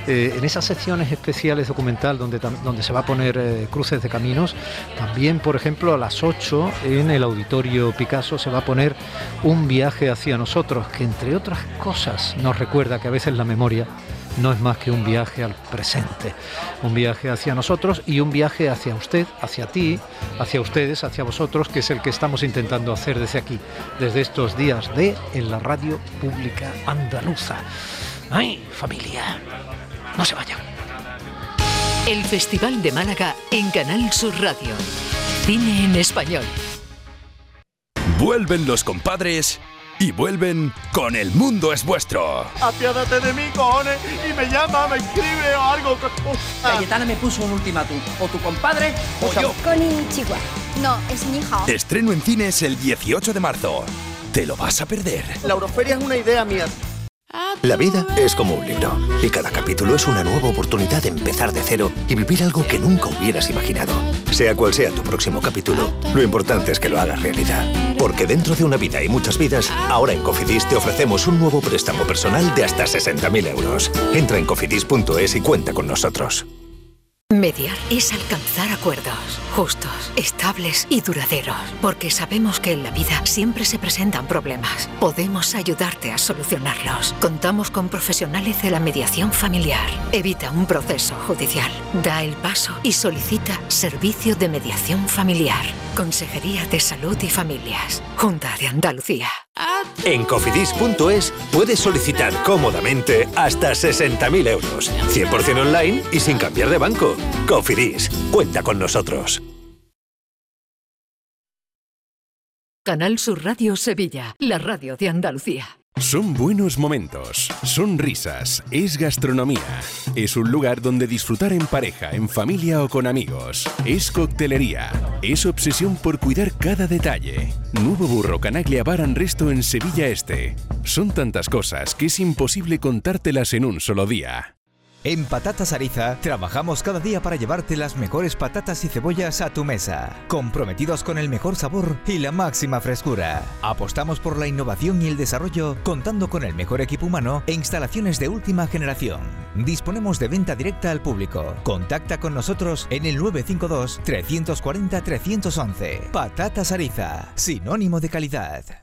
eh, en esas secciones especiales documental donde, donde se va a poner eh, cruces de caminos. También, por ejemplo, a las 8 en el auditorio Picasso se va a poner un viaje hacia nosotros, que entre otras cosas nos recuerda que a veces la memoria no es más que un viaje al presente, un viaje hacia nosotros y un viaje hacia usted, hacia ti, hacia ustedes, hacia vosotros, que es el que estamos intentando hacer desde aquí, desde estos días de en la radio pública andaluza. ¡Ay, familia! No se vayan. El Festival de Málaga en Canal Sur Radio. Cine en español. Vuelven los compadres y vuelven con El Mundo es Vuestro. Apiádate de mí, cojones, y me llama, me escribe o algo. Cayetana me puso un ultimátum. O tu compadre o yo. Konnichiwa. No, es mi hija. Estreno en cines el 18 de marzo. ¿Te lo vas a perder? La Euroferia es una idea mía. La vida es como un libro y cada capítulo es una nueva oportunidad de empezar de cero y vivir algo que nunca hubieras imaginado. Sea cual sea tu próximo capítulo, lo importante es que lo hagas realidad. Porque dentro de una vida y muchas vidas, ahora en Cofidis te ofrecemos un nuevo préstamo personal de hasta 60.000 euros. Entra en cofidis.es y cuenta con nosotros. Mediar es alcanzar acuerdos justos, estables y duraderos, porque sabemos que en la vida siempre se presentan problemas. Podemos ayudarte a solucionarlos. Contamos con profesionales de la mediación familiar. Evita un proceso judicial. Da el paso y solicita servicio de mediación familiar. Consejería de Salud y Familias. Junta de Andalucía. En cofidis.es puedes solicitar cómodamente hasta 60.000 euros. 100% online y sin cambiar de banco. Cofidis, cuenta con nosotros. Canal Sur Radio Sevilla, la radio de Andalucía. Son buenos momentos, son risas, es gastronomía. Es un lugar donde disfrutar en pareja, en familia o con amigos. Es coctelería, es obsesión por cuidar cada detalle. Nuevo Burro Canaglia Bar and Resto en Sevilla Este. Son tantas cosas que es imposible contártelas en un solo día. En Patatas Ariza trabajamos cada día para llevarte las mejores patatas y cebollas a tu mesa, comprometidos con el mejor sabor y la máxima frescura. Apostamos por la innovación y el desarrollo, contando con el mejor equipo humano e instalaciones de última generación. Disponemos de venta directa al público. Contacta con nosotros en el 952 340 311. Patatas Ariza, sinónimo de calidad.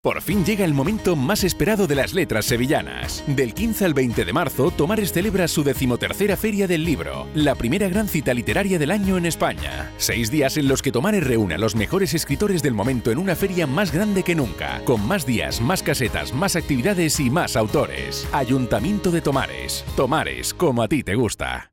Por fin llega el momento más esperado de las letras sevillanas. Del 15 al 20 de marzo, Tomares celebra su decimotercera Feria del Libro, la primera gran cita literaria del año en España. Seis días en los que Tomares reúne a los mejores escritores del momento en una feria más grande que nunca, con más días, más casetas, más actividades y más autores. Ayuntamiento de Tomares. Tomares, como a ti te gusta.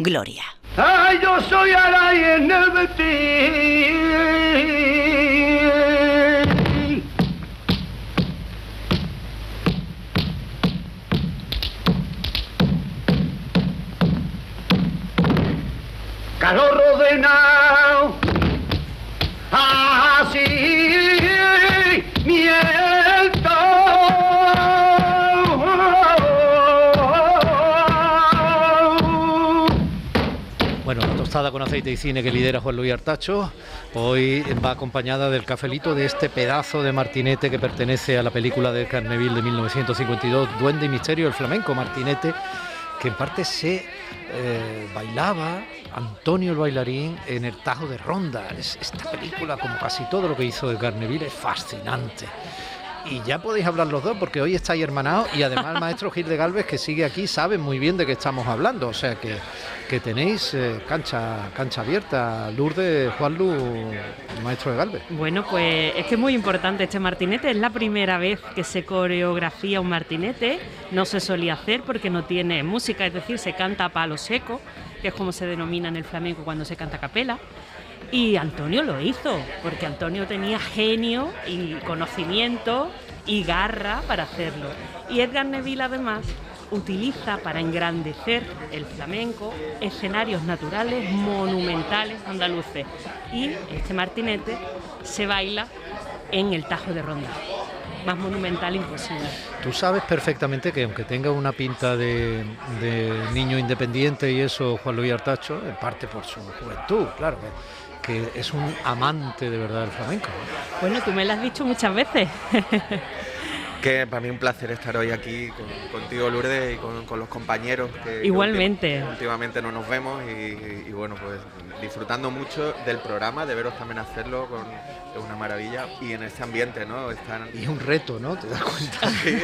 Gloria. Ay, yo soy en el Betín. Calor ordenado. Así miento. Tostada con aceite y cine que lidera Juan Luis Artacho, hoy va acompañada del cafelito de este pedazo de martinete que pertenece a la película de Carneville de 1952, Duende y Misterio, el flamenco martinete, que en parte se eh, bailaba Antonio el bailarín en el Tajo de Ronda. Es- esta película, como casi todo lo que hizo de Carneville, es fascinante. Y ya podéis hablar los dos porque hoy estáis hermanados y además el maestro Gil de Galvez que sigue aquí sabe muy bien de qué estamos hablando. O sea que, que tenéis eh, cancha, cancha abierta. Lourdes, Juanlu, maestro de Galvez. Bueno, pues es que es muy importante este martinete. Es la primera vez que se coreografía un martinete. No se solía hacer porque no tiene música, es decir, se canta a palo seco, que es como se denomina en el flamenco cuando se canta a capela. Y Antonio lo hizo, porque Antonio tenía genio y conocimiento y garra para hacerlo. Y Edgar Neville además utiliza para engrandecer el flamenco escenarios naturales monumentales andaluces. Y este martinete se baila en el Tajo de Ronda. Más monumental imposible. Tú sabes perfectamente que aunque tenga una pinta de, niño independiente y eso, Juan Luis Artacho, en parte por su juventud, claro, que es un amante de verdad del flamenco. Bueno, tú me lo has dicho muchas veces. (laughs) Que para mí un placer estar hoy aquí con- contigo, Lourdes, y con, con los compañeros que, Igualmente. últimamente no nos vemos y, y bueno, pues disfrutando mucho del programa, de veros también hacerlo con es una maravilla y en este ambiente, ¿no? Están... Y es un reto, ¿no? ¿Te das cuenta? (laughs) Sí,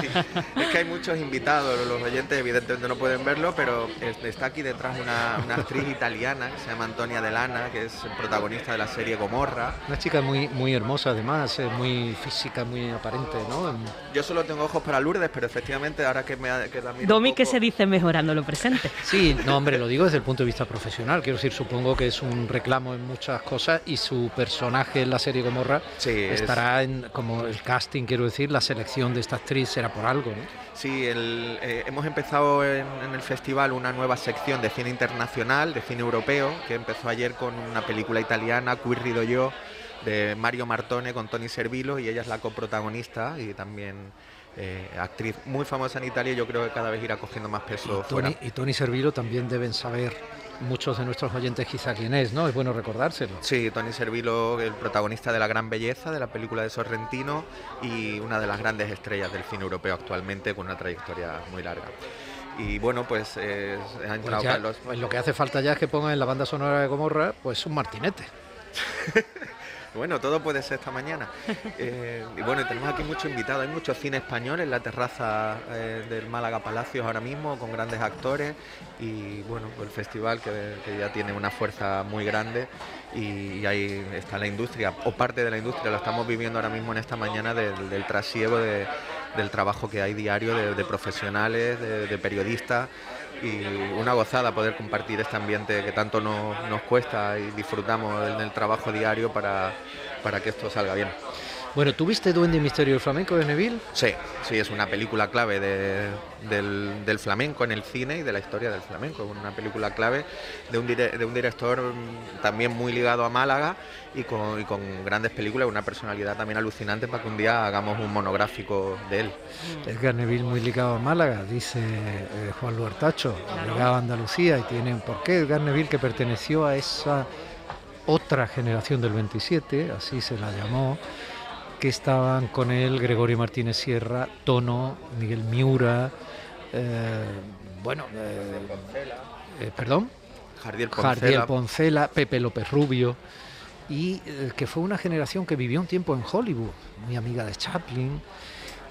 sí. Es que hay muchos invitados, los oyentes evidentemente no pueden verlo, pero es- está aquí detrás una, una actriz italiana que se llama Antonia Delana, que es protagonista de la serie Gomorra. Una chica muy, muy hermosa además, muy física, muy aparente, ¿no? Yo solo tengo ojos para Lourdes, pero efectivamente ahora que me ha quedado Domi, que se dice mejorando lo presente. Sí, no, hombre, lo digo desde el punto de vista profesional. Quiero decir, supongo que es un reclamo en muchas cosas y su personaje la serie Gomorra es- estará en como el casting, quiero decir, la selección de esta actriz será por algo, ¿no? Sí, el- eh, hemos empezado en, en el festival una nueva sección de cine internacional, de cine europeo, que empezó ayer con una película italiana, Qui rido yo, de Mario Martone con Tony Servillo, y ella es la coprotagonista y también eh, actriz muy famosa en Italia y yo creo que cada vez irá cogiendo más peso fuera. Tony, y Tony Servillo también deben saber muchos de nuestros oyentes quizá quién es, ¿no? Es bueno recordárselo. Sí, Tony Servillo, el protagonista de La Gran Belleza, de la película de Sorrentino, y una de las grandes estrellas del cine europeo actualmente, con una trayectoria muy larga. Y bueno, pues eh, ha Pues entrado ya, Carlos. pues lo que hace falta ya es que pongan en la banda sonora de Gomorra pues un martinete. (laughs) Bueno, todo puede ser esta mañana. (laughs) Eh, y bueno, tenemos aquí muchos invitados. Hay mucho cine español en la terraza eh, del Málaga Palacios ahora mismo, con grandes actores. Y bueno, el festival que, que ya tiene una fuerza muy grande. Y, ahí está la industria, o parte de la industria, lo estamos viviendo ahora mismo en esta mañana del, del trasiego de, del trabajo que hay diario de, de profesionales, de, de periodistas y una gozada poder compartir este ambiente que tanto nos, nos cuesta y disfrutamos en el trabajo diario para, para que esto salga bien. Bueno, ¿tuviste Duende y Misterio del Flamenco de Neville? Sí, sí, es una película clave de- del, del flamenco en el cine y de la historia del flamenco. Una película clave de un, dire- de un director mm, también muy ligado a Málaga y con, y con grandes películas, una personalidad también alucinante para que un día hagamos un monográfico de él. Edgar Neville muy ligado a Málaga, dice eh, Juan Luertacho, ligado a Andalucía y tiene un porqué. Edgar Neville que perteneció a esa otra generación del 27, así se la llamó, que estaban con él Gregorio Martínez Sierra, Tono, Miguel Miura, eh, bueno, eh, eh, perdón, Jardiel Jardiel Poncela. Poncela, Pepe López Rubio, y eh, que fue una generación que vivió un tiempo en Hollywood, muy amiga de Chaplin,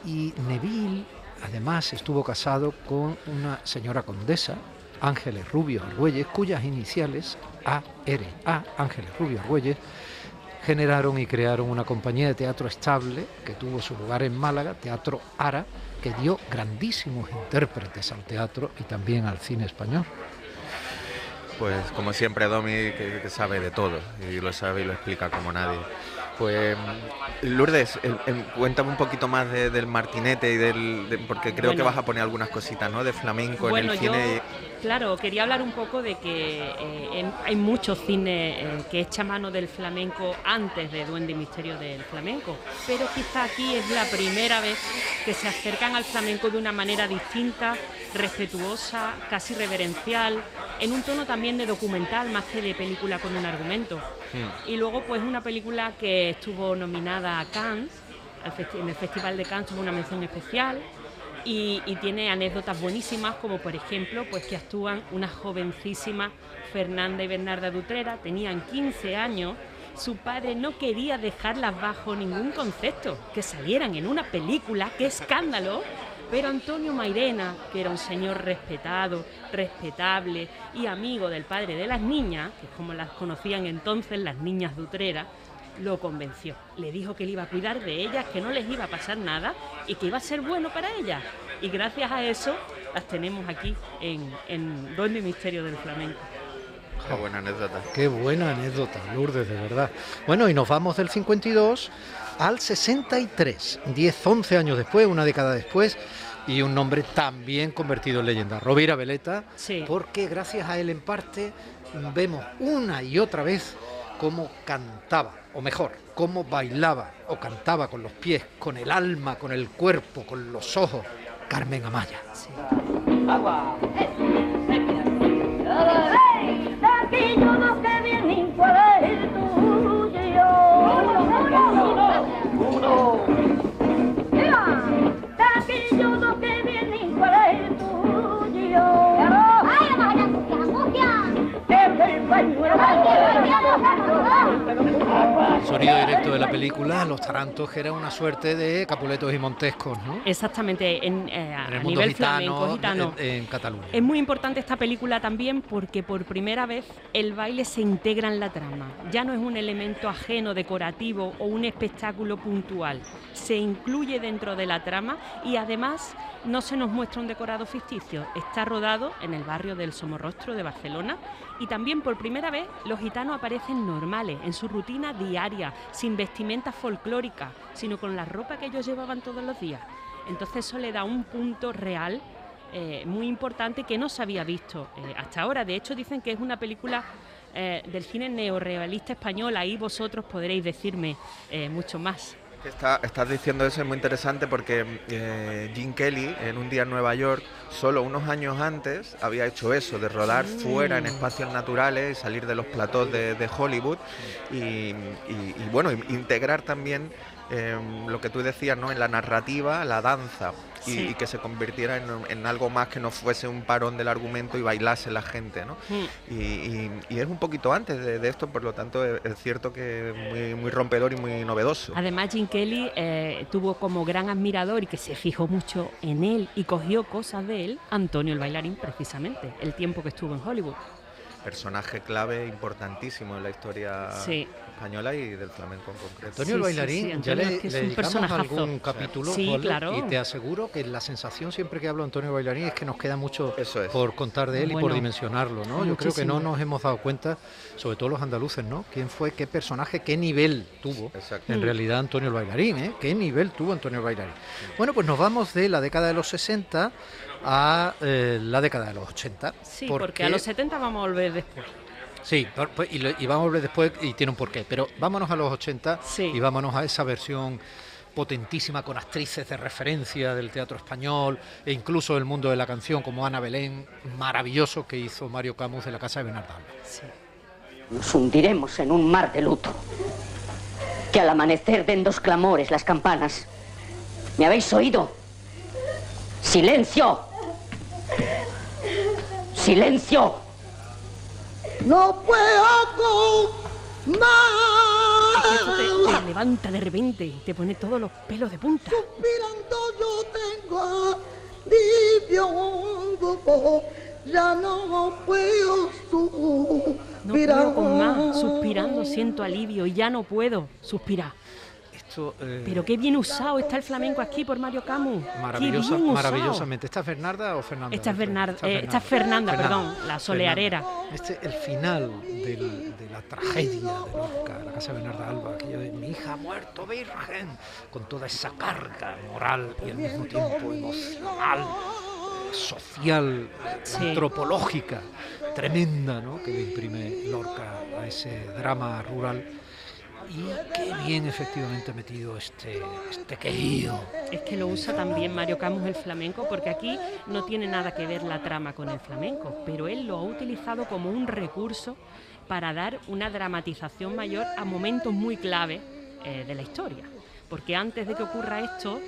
y Neville además estuvo casado con una señora condesa, Ángeles Rubio Argüelles, cuyas iniciales ARA, Ángeles Rubio Argüelles, generaron y crearon una compañía de teatro estable que tuvo su lugar en Málaga, Teatro Ara, que dio grandísimos intérpretes al teatro y también al cine español. Pues como siempre Domi, que, sabe de todo y lo sabe y lo explica como nadie. Pues Lourdes, el- el- cuéntame un poquito más de- del martinete y del de- porque creo que vas a poner algunas cositas, ¿no? De flamenco Bueno, en el yo, cine. claro, quería hablar un poco de que eh, en- hay mucho cine eh, que echa mano del flamenco antes de Duende y Misterio del Flamenco, pero quizá aquí es la primera vez que se acercan al flamenco de una manera distinta, respetuosa, casi reverencial, en un tono también de documental más que de película con un argumento. Y luego pues una película que estuvo nominada a Cannes, en el Festival de Cannes tuvo una mención especial y, y tiene anécdotas buenísimas como por ejemplo pues que actúan una jovencísima Fernanda y Bernarda Dutrera, tenían 15 años, su padre no quería dejarlas bajo ningún concepto, que salieran en una película, qué escándalo, pero Antonio Mairena, que era un señor respetado, respetable y amigo del padre de las niñas, que es como las conocían entonces las niñas de Utrera, lo convenció. Le dijo que él iba a cuidar de ellas, que no les iba a pasar nada y que iba a ser bueno para ellas. Y gracias a eso las tenemos aquí en, en y Misterio del Flamenco. Qué buena anécdota. Qué buena anécdota, Lourdes, de verdad. Bueno, y nos vamos del 52 al 63, 10, 11 años después, una década después, y un nombre también convertido en leyenda, Rovira Veleta, porque gracias a él en parte vemos una y otra vez cómo cantaba, o mejor, cómo bailaba o cantaba con los pies, con el alma, con el cuerpo, con los ojos, Carmen Amaya. Agua. Sonido directo de la película, Los Tarantos, que era una suerte de Capuletos y Montescos, ¿no? Exactamente, en, eh, a En el mundo nivel gitano, flamenco, gitano. En, en Cataluña. Es muy importante esta película también porque por primera vez el baile se integra en la trama. Ya no es un elemento ajeno, decorativo o un espectáculo puntual. Se incluye dentro de la trama y además no se nos muestra un decorado ficticio. Está rodado en el barrio del Somorrostro de Barcelona y también por primera vez los gitanos aparecen normales, en su rutina diaria, sin vestimenta folclórica, sino con la ropa que ellos llevaban todos los días. Entonces eso le da un punto real eh, muy importante que no se había visto eh, hasta ahora. De hecho, dicen que es una película eh, del cine neorrealista español. Ahí vosotros podréis decirme mucho más. Está- estás diciendo eso, es muy interesante porque eh, Gene Kelly en un día en Nueva York, solo unos años antes, había hecho eso, de rodar fuera en espacios naturales y salir de los platós de, de Hollywood y, y- y, bueno, in- integrar también em, lo que tú decías, ¿no? En la narrativa, la danza, y, Sí. y que se convirtiera en, en algo más que no fuese un parón del argumento y bailase la gente, ¿no? Mm. Y, y- y es un poquito antes de, de esto, por lo tanto es, cierto que es muy, muy rompedor y muy novedoso. Además, Jim Kelly eh, tuvo como gran admirador y que se fijó mucho en él y cogió cosas de él, Antonio el bailarín, precisamente, el tiempo que estuvo en Hollywood. Personaje clave importantísimo en la historia Sí. Española y del flamenco en concreto. Antonio el bailarín, ya le, le dedicamos algún capítulo Sí, claro. y te aseguro que la sensación siempre que hablo de Antonio Bailarín es que nos queda mucho Eso es. por contar de él y por dimensionarlo, ¿no? Yo creo que no nos hemos dado cuenta, sobre todo los andaluces, ¿no? ¿Quién fue, qué personaje, qué nivel tuvo Exacto. en Mm. realidad Antonio el Bailarín, ¿eh? ¿Qué nivel tuvo Antonio el Bailarín? Bueno, pues nos vamos de la década de los 60 a eh, la década de los 80. Sí, porque, a los 70 vamos a volver después. Sí, por- y, lo- y vamos a volver después y tiene un porqué. Pero vámonos a los 80 y vámonos a esa versión potentísima con actrices de referencia del teatro español e incluso del mundo de la canción como Ana Belén, maravilloso que hizo Mario Camus de la casa de Bernardo Alba. Nos hundiremos en un mar de luto. Que al amanecer den dos clamores las campanas. ¿Me habéis oído? ¡Silencio! ¡Silencio! No puedo que más. esto te, te levanta de repente y te pone todos los pelos de punta. Suspirando yo tengo alivio, ya no puedo No suspirar. puedo con más, suspirando siento alivio y ya no puedo suspirar. Esto, eh, Pero qué bien usado está el flamenco aquí por Mario Camus. Maravillosa- maravillosamente. ¿Esta es Bernarda o Fernanda? Esta es Bernarda, eh, esta es Fernanda, perdón, la solearera. Fernanda. Este el final del- de la tragedia de Lorca, la casa de Bernarda Alba, aquello de mi hija ha muerto virgen, con toda esa carga moral y al mismo tiempo emocional, eh, social, Sí. antropológica, tremenda, ¿no? que le imprime Lorca a ese drama rural. Y qué bien efectivamente metido este, este querido. Es que lo usa también Mario Camus el flamenco, porque aquí no tiene nada que ver la trama con el flamenco, pero él lo ha utilizado como un recurso para dar una dramatización mayor a momentos muy clave eh, de la historia. Porque antes de que ocurra esto,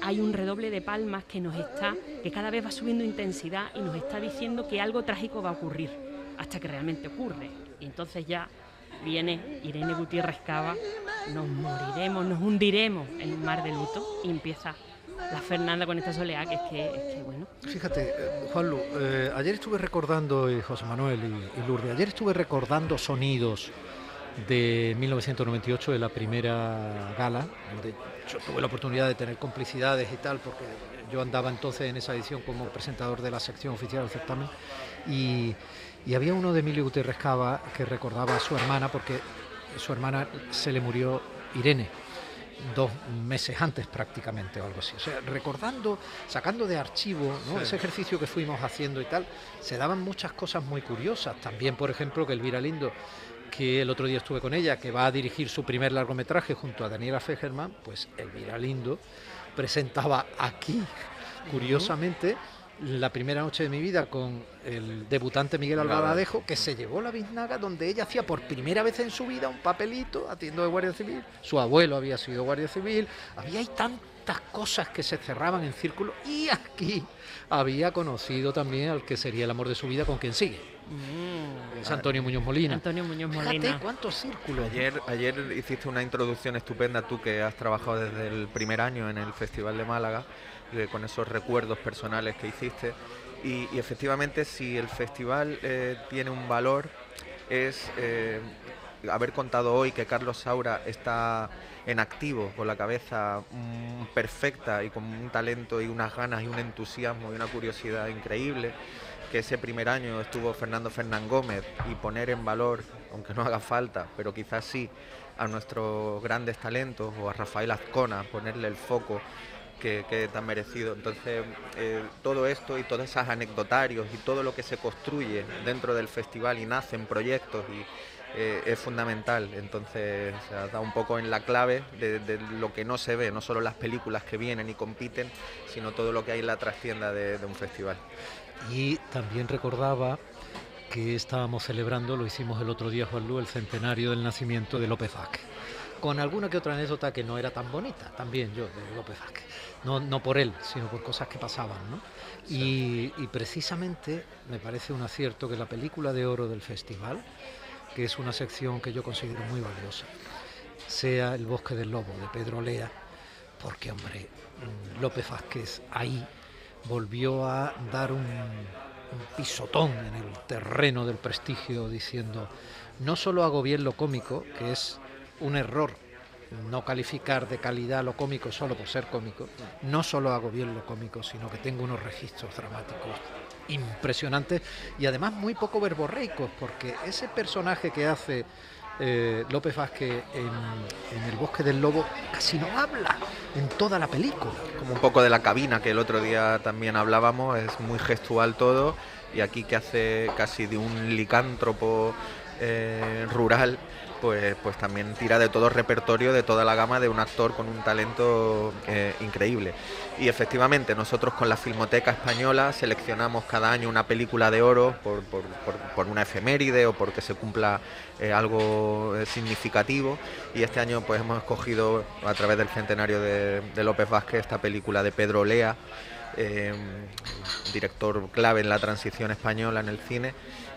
hay un redoble de palmas que nos está, que cada vez va subiendo intensidad y nos está diciendo que algo trágico va a ocurrir, hasta que realmente ocurre. Y entonces ya viene Irene Gutiérrez Cava, nos moriremos, nos hundiremos en un mar de luto y empieza la Fernanda con esta soleá que es que, es que bueno. Fíjate, eh, Juanlu, eh, ayer estuve recordando, y José Manuel y, y Lourdes, ayer estuve recordando sonidos de 1998, de la primera gala, donde yo tuve la oportunidad de tener complicidades y tal, porque yo andaba entonces en esa edición como presentador de la sección oficial del certamen, y, y había uno de Emilio Gutiérrez Cava que recordaba a su hermana, porque su hermana se le murió Irene dos meses antes prácticamente o algo así. O sea, recordando, sacando de archivo ¿no? Sí. ese ejercicio que fuimos haciendo y tal, se daban muchas cosas muy curiosas. También, por ejemplo, que Elvira Lindo, que el otro día estuve con ella, que va a dirigir su primer largometraje junto a Daniela Fegerman, pues Elvira Lindo presentaba aquí, curiosamente, la primera noche de mi vida con el debutante Miguel Albaladejo, que se llevó la biznaga donde ella hacía por primera vez en su vida un papelito haciendo de guardia civil. Su abuelo había sido guardia civil. Había ahí tantas cosas que se cerraban en círculo y aquí había conocido también al que sería el amor de su vida con quien sigue. Es Antonio Muñoz Molina. Antonio Muñoz Fíjate Molina. cuántos círculos. Ayer, ayer hiciste una introducción estupenda, tú que has trabajado desde el primer año en el Festival de Málaga, eh, con esos recuerdos personales que hiciste. Y, efectivamente, si el festival eh, tiene un valor, es eh, haber contado hoy que Carlos Saura está en activo, con la cabeza mm, perfecta y con un talento y unas ganas y un entusiasmo y una curiosidad increíble que ese primer año estuvo Fernando Fernán Gómez y poner en valor, aunque no haga falta, pero quizás sí, a nuestros grandes talentos o a Rafael Azcona, ponerle el foco que, que tan merecido. Entonces, eh, todo esto y todos esos anecdotarios y todo lo que se construye dentro del festival y nacen proyectos y eh, es fundamental. Entonces, se ha dado un poco en la clave de, lo que no se ve, no solo las películas que vienen y compiten, sino todo lo que hay en la trastienda de- un festival. Y también recordaba que estábamos celebrando, lo hicimos el otro día, Juan Lu, el centenario del nacimiento de López. Con alguna que otra anécdota que no era tan bonita, también yo, de López Vázquez. No, no por él, sino por cosas que pasaban, ¿no? Y, y precisamente me parece un acierto que la película de oro del festival, que es una sección que yo considero muy valiosa, sea El bosque del lobo de Pedro Lea, porque, hombre, mm, López Vázquez ahí volvió a dar un, un pisotón en el terreno del prestigio diciendo, no solo hago bien lo cómico, que es un error no calificar de calidad lo cómico solo por ser cómico, no solo hago bien lo cómico, sino que tengo unos registros dramáticos impresionantes y además muy poco verborreicos, porque ese personaje que hace eh, López Vázquez en, El bosque del lobo casi no habla en toda la película. Como un poco de la cabina que el otro día también hablábamos, es muy gestual todo y aquí que hace casi de un licántropo eh, rural, pues, pues también tira de todo el repertorio, de toda la gama de un actor con un talento eh, increíble. Y efectivamente, nosotros con la Filmoteca Española seleccionamos cada año una película de oro por, por- por- una efeméride o porque se cumpla eh, algo eh, significativo. Y este año pues hemos escogido a través del centenario de, López Vázquez esta película de Pedro Lea, director clave en la transición española en el cine.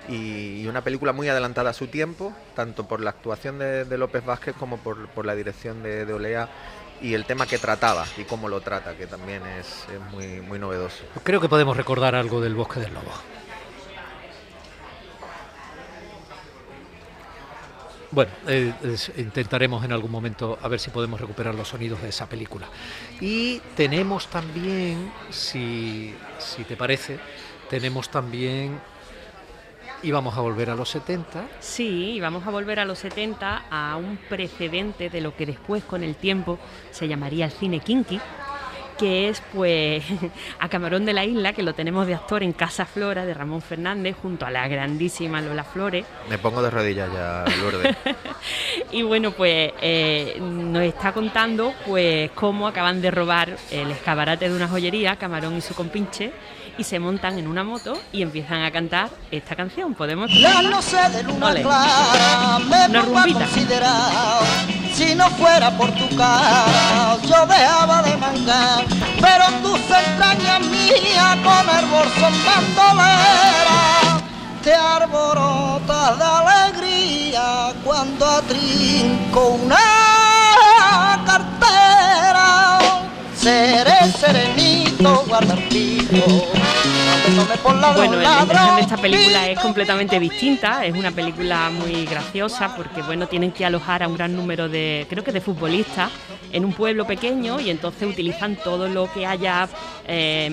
Y, una película muy adelantada a su tiempo, tanto por la actuación de, López Vázquez como por, por la dirección de, de Olea y el tema que trataba y cómo lo trata, que también es, es muy, muy novedoso. Creo que podemos recordar algo del bosque del lobo. Bueno, eh, intentaremos en algún momento a ver si podemos recuperar los sonidos de esa película. Y tenemos también, si, si te parece, tenemos también, y vamos a volver a los 70, Sí, y vamos a volver a los 70 a un precedente de lo que después con el tiempo se llamaría el cine kinky, que es pues (laughs) a Camarón de la Isla, que lo tenemos de actor en Casa Flora de Ramón Fernández junto a la grandísima Lola Flores. Me pongo de rodillas ya, Lourdes. (laughs) Y bueno, pues eh, nos está contando pues cómo acaban de robar el escaparate de una joyería, Camarón y su compinche, y se montan en una moto y empiezan a cantar esta canción. ¿Podemos La noche de luna Ole. clara me Una rumbita. Si no fuera por tu cara yo dejaba de mangar Pero tus entrañas mías con hervor son bandolera Te arborotas de alegría cuando atrinco una cartera Seré serenito, Bueno, la intención ladrón. de esta película es completamente distinta, es una película muy graciosa porque bueno, tienen que alojar a un gran número de, creo que de futbolistas en un pueblo pequeño y entonces utilizan todo lo que haya eh,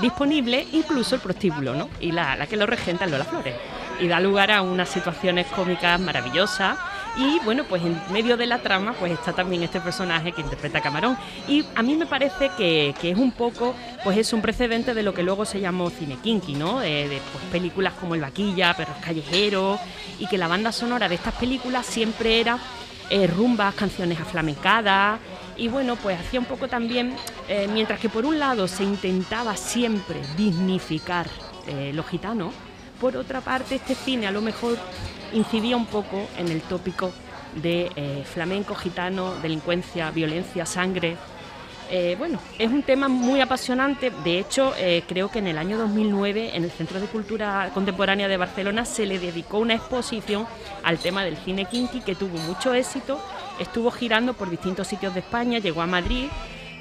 disponible, incluso el prostíbulo, ¿no? Y la, la que lo regenta es Lola Flores. Y da lugar a unas situaciones cómicas maravillosas. Y bueno, pues en medio de la trama pues está también este personaje que interpreta a Camarón. Y a mí me parece que, que es un poco, pues es un precedente de lo que luego se llamó cine kinky, ¿no? De, de, pues, películas como El Vaquilla, Perros Callejeros, y que la banda sonora de estas películas siempre era eh, rumbas, canciones aflamencadas. Y bueno, pues hacía un poco también, eh, mientras que por un lado se intentaba siempre dignificar eh, los gitanos, por otra parte este cine a lo mejor incidía un poco en el tópico de eh, flamenco, gitano, delincuencia, violencia, sangre. Eh, bueno, es un tema muy apasionante. De hecho, eh, creo que en el año 2009 en el Centro de Cultura Contemporánea de Barcelona se le dedicó una exposición al tema del cine kinky que tuvo mucho éxito. Estuvo girando por distintos sitios de España, llegó a Madrid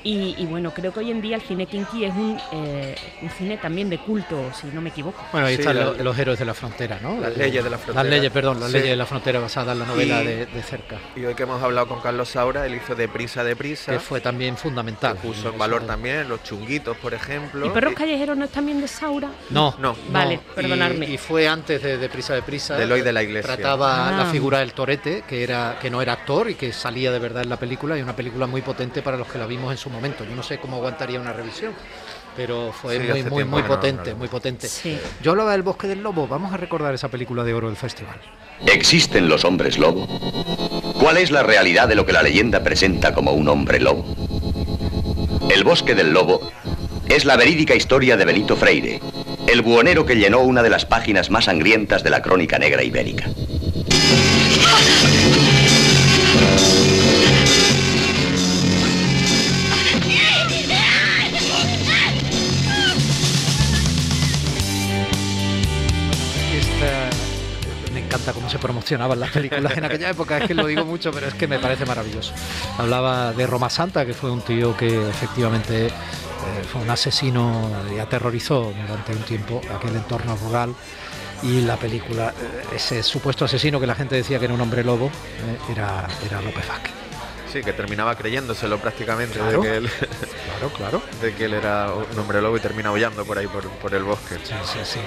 y, y bueno, creo que hoy en día el cine kinky es un, eh, un cine también de culto, si no me equivoco. Bueno, ahí Sí, están la- lo- los héroes de la frontera, ¿no? Las leyes de la frontera. Las leyes, perdón, las Sí. leyes de la frontera basada en la novela Y- de, de cerca. Y hoy que hemos hablado con Carlos Saura, él hizo Deprisa, Deprisa. Que fue también fundamental. que puso en valor también los chunguitos, por ejemplo. ¿Y Perros Callejeros no es también de Saura? No, No. Vale, no. perdonadme. Y, y fue antes de Deprisa Deprisa. De Eloy de la Iglesia. Trataba Ah. la figura del torete, que era que no era actor y que salía de verdad en la película, y una película muy potente para los que la vimos en su momento. Yo no sé cómo aguantaría una revisión, pero fue Sí, muy, muy, muy no- potente, no- muy potente. Sí. Yo hablaba del Bosque del Lobo, vamos a recordar esa película de oro del festival. ¿Existen los hombres lobo? ¿Cuál es la realidad de lo que la leyenda presenta como un hombre lobo? El bosque del lobo es la verídica historia de Benito Freire, el buhonero que llenó una de las páginas más sangrientas de la crónica negra ibérica. Encanta cómo se promocionaban las películas en aquella época, es que lo digo mucho, pero es que me parece maravilloso. Hablaba de Roma Santa, que fue un tío que efectivamente eh, fue un asesino y aterrorizó durante un tiempo aquel entorno rural y la película, eh, ese supuesto asesino que la gente decía que era un hombre lobo, eh, era, era López Vázquez. Sí, que terminaba creyéndoselo prácticamente Claro. de, que él, Claro, claro. (laughs) de que él era un hombre lobo y termina aullando por ahí, por, por el bosque. Sí, sí, sí.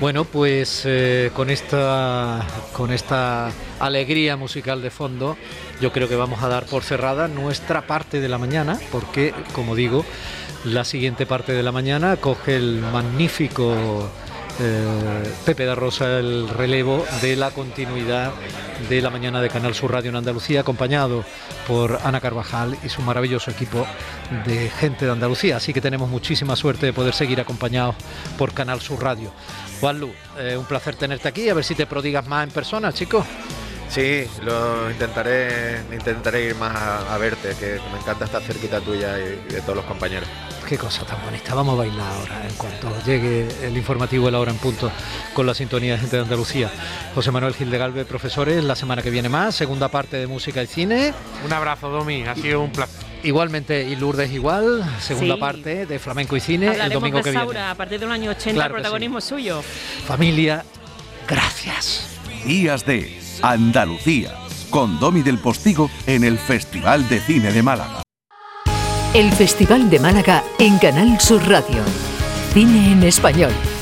Bueno, pues eh, con esta con esta alegría musical de fondo, yo creo que vamos a dar por cerrada nuestra parte de la mañana, porque como digo, la siguiente parte de la mañana coge el magnífico eh, Pepe da Rosa el relevo de la continuidad de la mañana de Canal Sur Radio en Andalucía, acompañado por Ana Carvajal y su maravilloso equipo de gente de Andalucía. Así que tenemos muchísima suerte de poder seguir acompañados por Canal Sur Radio. Juanlu, eh, un placer tenerte aquí, a ver si te prodigas más en persona, chicos. Sí, lo intentaré, intentaré ir más a, a verte, que me encanta estar cerquita tuya y, y de todos los compañeros. Qué cosa tan bonita. Vamos a bailar ahora en cuanto llegue el informativo de la hora en punto con la sintonía de gente de Andalucía. José Manuel Gil de Galve, profesores, la semana que viene más, segunda parte de música y cine. Un abrazo, Domi, ha sido un placer. Igualmente, y Lourdes igual, segunda Sí. parte de flamenco y cine el Hablaremos domingo de que viene. Saura a partir del año 80, Claro el protagonismo es suyo. Familia, gracias. Días de Andalucía, con Domi del Postigo en el Festival de Cine de Málaga. El Festival de Málaga en Canal Sur Radio. Cine en español.